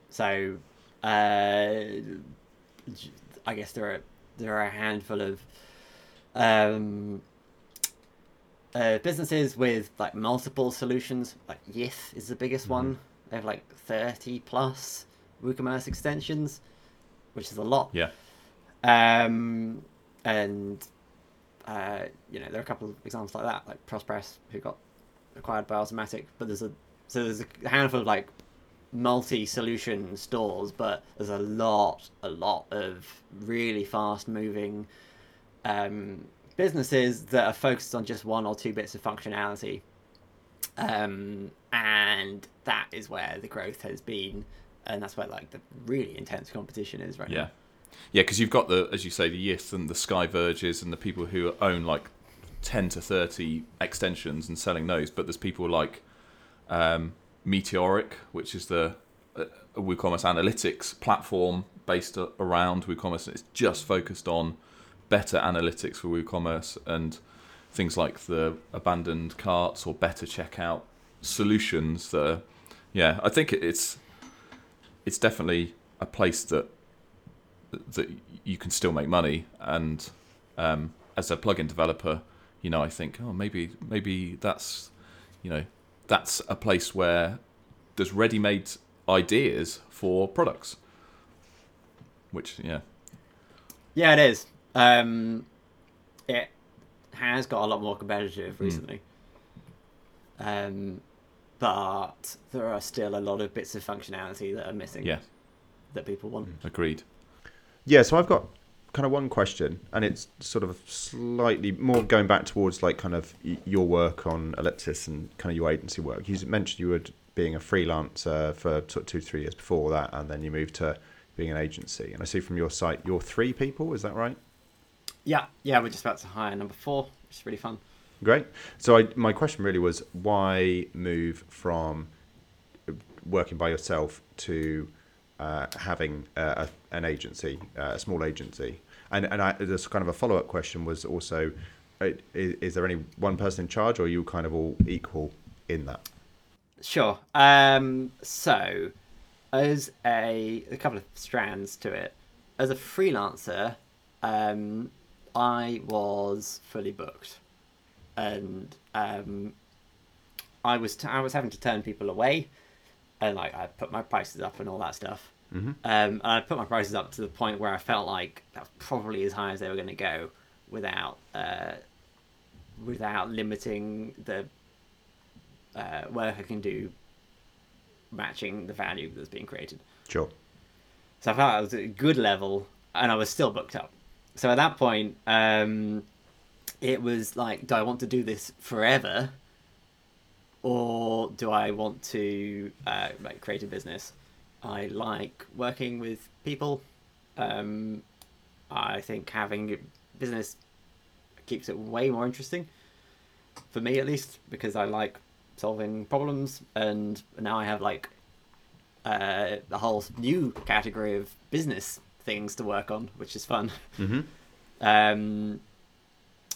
So, uh, I guess there are there are a handful of um, uh, businesses with like multiple solutions. Like Yith is the biggest one. They have like thirty plus WooCommerce extensions, which is a lot. yeah, Um, and uh, you know there are a couple of examples like that, like Prospress, who got acquired by Automattic. But there's a so there's a handful of like multi-solution stores, but there's a lot, a lot of really fast-moving um, businesses that are focused on just one or two bits of functionality. Um, and that is where the growth has been, and that's where like the really intense competition is right yeah, now. yeah. Because you've got the, as you say, the Yith and the SkyVerges and the people who own like ten to thirty extensions and selling those. But there's people like um, Metorik, which is the uh, a WooCommerce analytics platform based around WooCommerce. It's just focused on better analytics for WooCommerce and things like the abandoned carts or better checkout solutions. That, are, yeah, I think it's it's definitely a place that that you can still make money. And um, as a plugin developer, you know, I think, oh, maybe maybe that's you know that's a place where there's ready-made ideas for products. Which yeah, Yeah, it is. Um, it has got a lot more competitive recently. Um, but there are still a lot of bits of functionality that are missing yeah, that people want. agreed. Yeah, so I've got kind of one question, and it's sort of slightly more going back towards like kind of your work on Ellipsis and kind of your agency work. You mentioned you were being a freelancer for sort of two, three years before that, and then you moved to being an agency. And I see from your site, you're three people. Is that right? Yeah, yeah, we're just about to hire number four, which is really fun. Great. So I, my question really was, why move from working by yourself to uh, having uh, a, an agency, uh, a small agency? And and I, there's kind of a follow up question was also, uh, is, is there any one person in charge, or are you kind of all equal in that? Sure. Um, so, as a a couple of strands to it, as a freelancer, um, I was fully booked, and um, I was t- I was having to turn people away, and like I put my prices up and all that stuff. Mhm. Um, and I put my prices up to the point where I felt like that was probably as high as they were going to go, without uh, without limiting the uh, work I can do matching the value that's being created. Sure. So I felt I was at a good level and I was still booked up. So at that point, um, it was like, do I want to do this forever? Or do I want to uh, like create a business? I like working with people. Um, I think having a business keeps it way more interesting for me at least because I like solving problems and now I have like uh, a whole new category of business things to work on, which is fun. Mm-hmm. Um,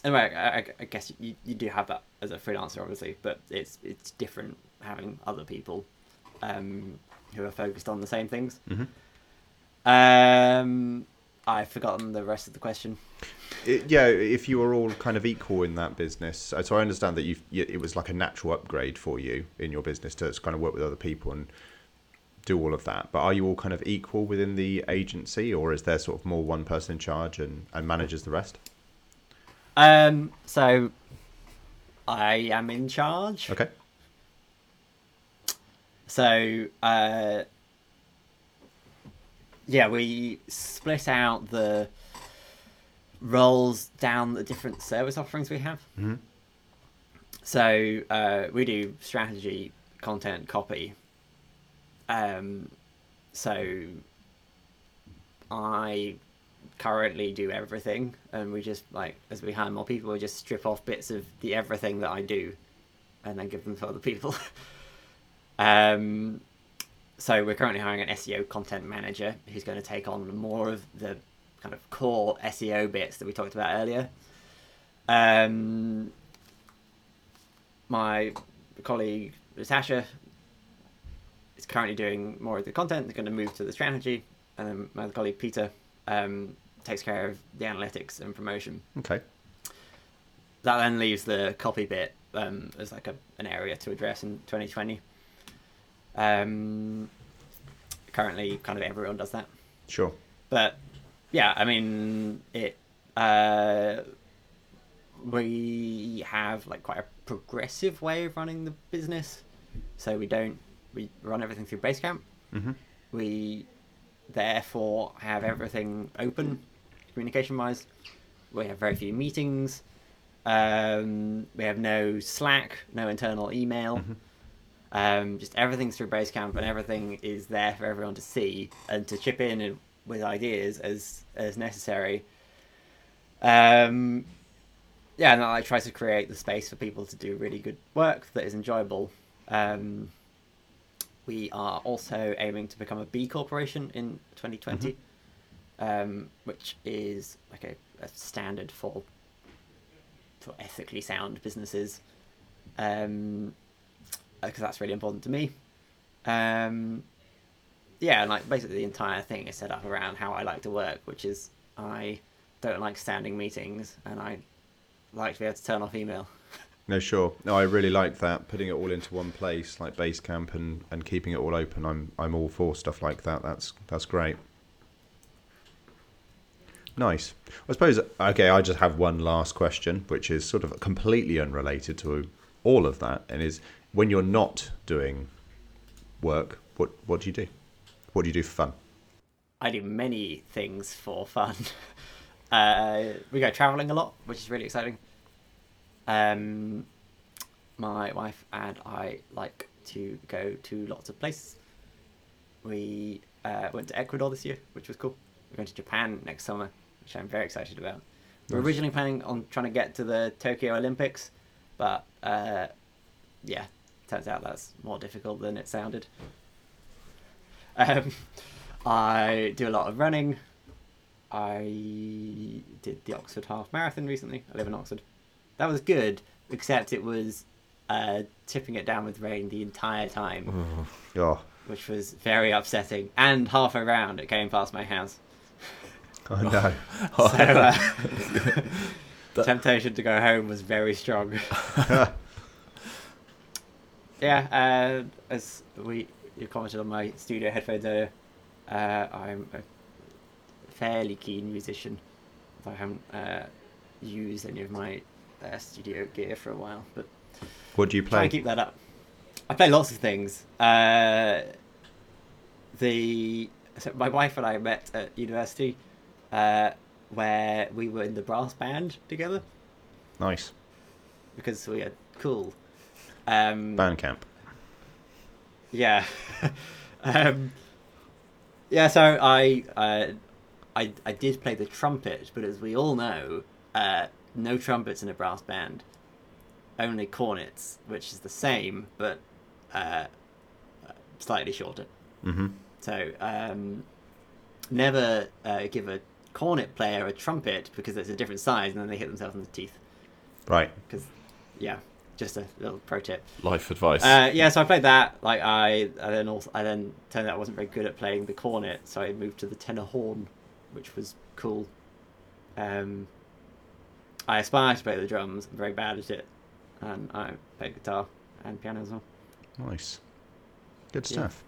anyway, I, I- guess you, you do have that as a freelancer, obviously, but it's it's different having other people um, who are focused on the same things. Mhm. Um, I've forgotten the rest of the question. It, yeah, if you were all kind of equal in that business, so so I understand that you it was like a natural upgrade for you in your business to kind of work with other people and do all of that. But are you all kind of equal within the agency, or is there sort of more one person in charge and, and manages the rest? Um, so I am in charge. Okay. So, uh, yeah, we split out the roles down the different service offerings we have. Mhm. So, uh, we do strategy, content, copy. Um, so, I currently do everything, and we just like as we hire more people, we just strip off bits of the everything that I do, and then give them to other people. Um, so we're currently hiring an SEO content manager who's going to take on more of the kind of core SEO bits that we talked about earlier. Um, my colleague Natasha currently doing more of the content. They're going to move to the strategy, and then my colleague Peter um, takes care of the analytics and promotion. Okay. That then leaves the copy bit um, as like a, an area to address in 2020. Um, currently, kind of everyone does that, Sure. but yeah, I mean it. Uh, we have like quite a progressive way of running the business, so we don't we run everything through Basecamp. Mm-hmm. We therefore have everything open communication wise. We have very few meetings. Um, we have no Slack, no internal email. Um, just everything's through Basecamp, and everything is there for everyone to see and to chip in with ideas as as necessary. Um, yeah, and I try to create the space for people to do really good work that is enjoyable. Um, we are also aiming to become a B corporation in 2020, um, which is like a, a standard for for ethically sound businesses, um, because that's really important to me. Um, yeah, and like basically the entire thing is set up around how I like to work, which is I don't like standing meetings, and I like to be able to turn off email. No, sure. No, I really like that. Putting it all into one place, like Basecamp, and, and keeping it all open. I'm I'm all for stuff like that. That's that's great. Nice. I suppose. Okay, I just have one last question, which is sort of completely unrelated to all of that, and is when you're not doing work, what what do you do? What do you do for fun? I do many things for fun. uh, we go traveling a lot, which is really exciting. Um, my wife and I like to go to lots of places. We uh, went to Ecuador this year, which was cool. We're going to Japan next summer, which I'm very excited about. We We're Nice. originally planning on trying to get to the Tokyo Olympics, but uh, yeah, turns out that's more difficult than it sounded. Um, I do a lot of running. I did the Oxford Half Marathon recently. I live in Oxford. That was good, except it was uh, tipping it down with rain the entire time, Oh, which was very upsetting. And halfway around, it came past my house. oh no. So uh, temptation to go home was very strong. yeah, uh, as we you commented on my studio headphones earlier, uh, I'm a fairly keen musician. I haven't uh, used any of my uh, studio gear for a while, but What do you try play? and keep that up. I play lots of things. Uh, the so my wife and I met at university, uh, where we were in the brass band together Nice. because we are cool. Um, Bandcamp. yeah, um, yeah. So I, uh, I, I did play the trumpet, but as we all know, uh, no trumpets in a brass band. Only cornets, which is the same but uh, slightly shorter. hmm So um, never uh, give a cornet player a trumpet because it's a different size, and then they hit themselves in the teeth. Right. Because yeah, just a little pro tip. Life advice. Uh, yeah, so I played that. Like I, I then also I then turned out I wasn't very good at playing the cornet, so I moved to the tenor horn, which was cool. Um, I aspire to play the drums. I'm very bad at it, and I play guitar and piano as well. Nice. Good Yeah. stuff.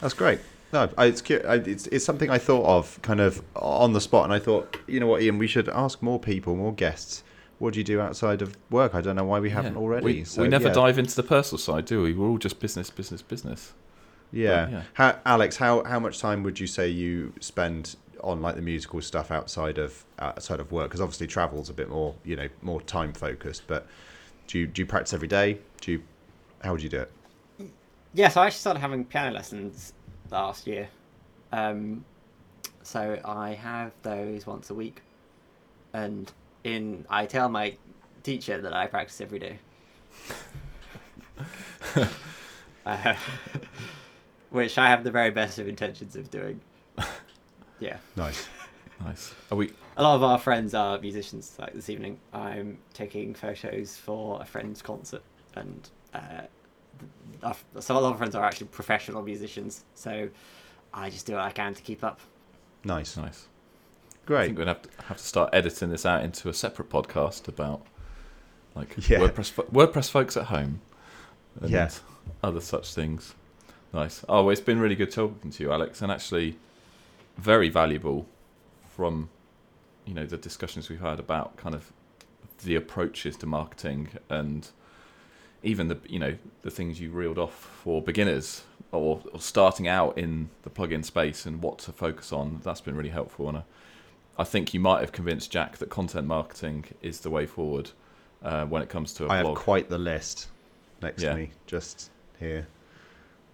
That's great. No, I, it's, cu- I, it's it's something I thought of kind of on the spot, and I thought, you know what, Ian, we should ask more people, more guests. What do you do outside of work? I don't know why we haven't Yeah. already. We, so, we never yeah. dive into the personal side, do we? We're all just business, business, business. Yeah. yeah. How, Alex, how how much time would you say you spend on like the musical stuff outside of outside of work? Because obviously travel's a bit more, you know, more time focused. But do you do you practice every day? Do you? How would you do it? Yeah, so I actually started having piano lessons last year. Um, so I have those once a week, and in I tell my teacher that I practice every day. uh, which I have the very best of intentions of doing. Yeah, Nice. Nice. Are we? a lot of our friends are musicians. Like this evening, I'm taking photos for a friend's concert, and uh, th- our- so a lot of friends are actually professional musicians. So I just do what I can to keep up. Nice. Nice. Great. I think we're gonna have to, have to start editing this out into a separate podcast about like Yeah. WordPress fo- WordPress folks at home and Yeah. other such things. Nice. Oh, well, it's been really good talking to you, Alex, and actually very valuable from you know the discussions we've had about kind of the approaches to marketing and even the you know the things you reeled off for beginners or, or starting out in the plugin space and what to focus on. That's been really helpful, and I, I think you might have convinced Jack that content marketing is the way forward uh, when it comes to a I have quite the list next Yeah. to me, just here.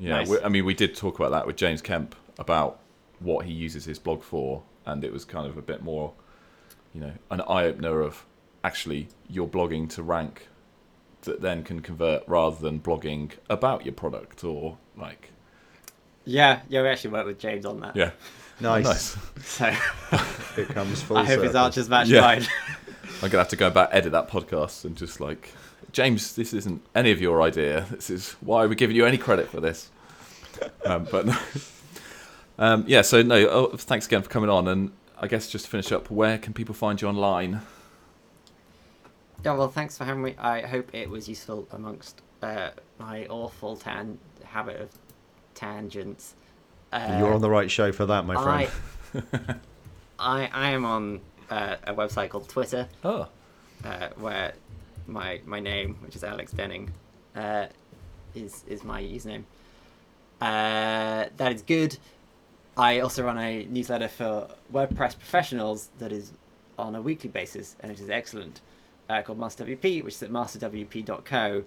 Yeah, Nice. we, I mean, we did talk about that with James Kemp about what he uses his blog for, and it was kind of a bit more, you know, an eye opener of actually you're blogging to rank that then can convert rather than blogging about your product or like, Yeah, yeah, we actually worked with James on that. yeah, Nice. nice. So It comes full I hope his circle. answers match Yeah. mine. I'm gonna have to go back edit that podcast and just like, James, this isn't any of your idea. This is why are we giving you any credit for this? Um, but no, Um, yeah, so no, oh, thanks again for coming on. And I guess just to finish up, where can people find you online? Yeah, well, thanks for having me. I hope it was useful amongst uh, my awful tan habit of tangents. Uh, You're on the right show for that, my friend. I, I, I am on uh, a website called Twitter, Oh, uh, where my my name, which is Alex Denning, uh, is is my username. Uh, that is good. I also run a newsletter for WordPress professionals that is on a weekly basis, and it is excellent. Uh, called MasterWP, which is at masterwp.co.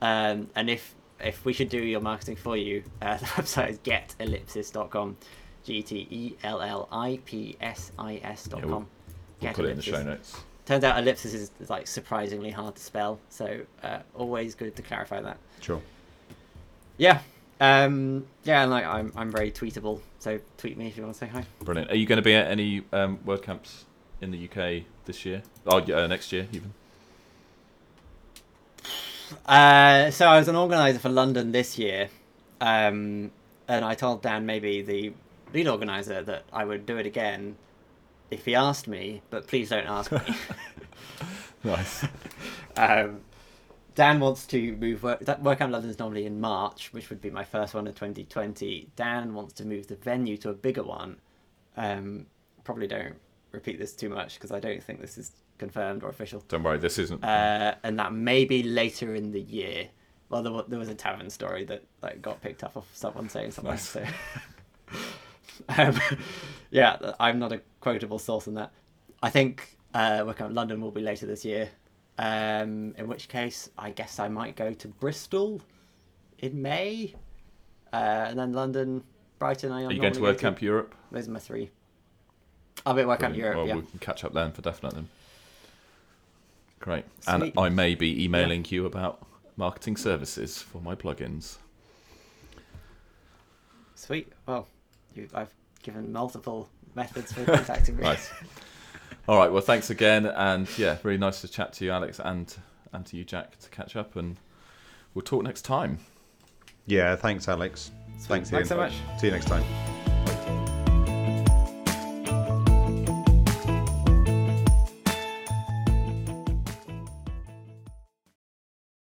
Um, and if if we should do your marketing for you, uh, the website is getellipsis.com. G T E L L I P S I S dot Yeah, we'll- com. we'll Get put it in the show notes. Turns out ellipsis is like surprisingly hard to spell, so uh, always good to clarify that. Sure. Yeah, um, yeah, and like I'm I'm very tweetable, so tweet me if you want to say hi. Brilliant. Are you going to be at any um, WordCamps in the UK this year? Oh, uh, next year even. Uh, so I was an organizer for London this year, um, and I told Dan, maybe the lead organizer, that I would do it again if he asked me, but please don't ask me. Nice. um, Dan wants to move work. WordCamp London is normally in March, which would be my first one in 2020. Dan wants to move the venue to a bigger one. Um, probably don't repeat this too much because I don't think this is confirmed or official. Don't worry, this isn't. Uh, and that may be later in the year. Well, there was, there was a tavern story that like got picked up off someone saying something. Nice. So, um, yeah, I'm not a quotable source on that. I think uh, WordCamp London will be later this year. Um, in which case, I guess I might go to Bristol in May, uh, and then London, Brighton. I Are you going to WordCamp Europe? Those are my three. I'll be at WordCamp Europe. Well, yeah. we can catch up then for definite then. Great. And I may be emailing you about marketing services for my plugins. Sweet. Well, you, I've given multiple methods for contacting me. Nice. All right. Well, thanks again, and yeah, really nice to chat to you, Alex, and and to you, Jack, to catch up, and we'll talk next time. Yeah, thanks, Alex. Sweet. Thanks, Thanks so much. See you next time.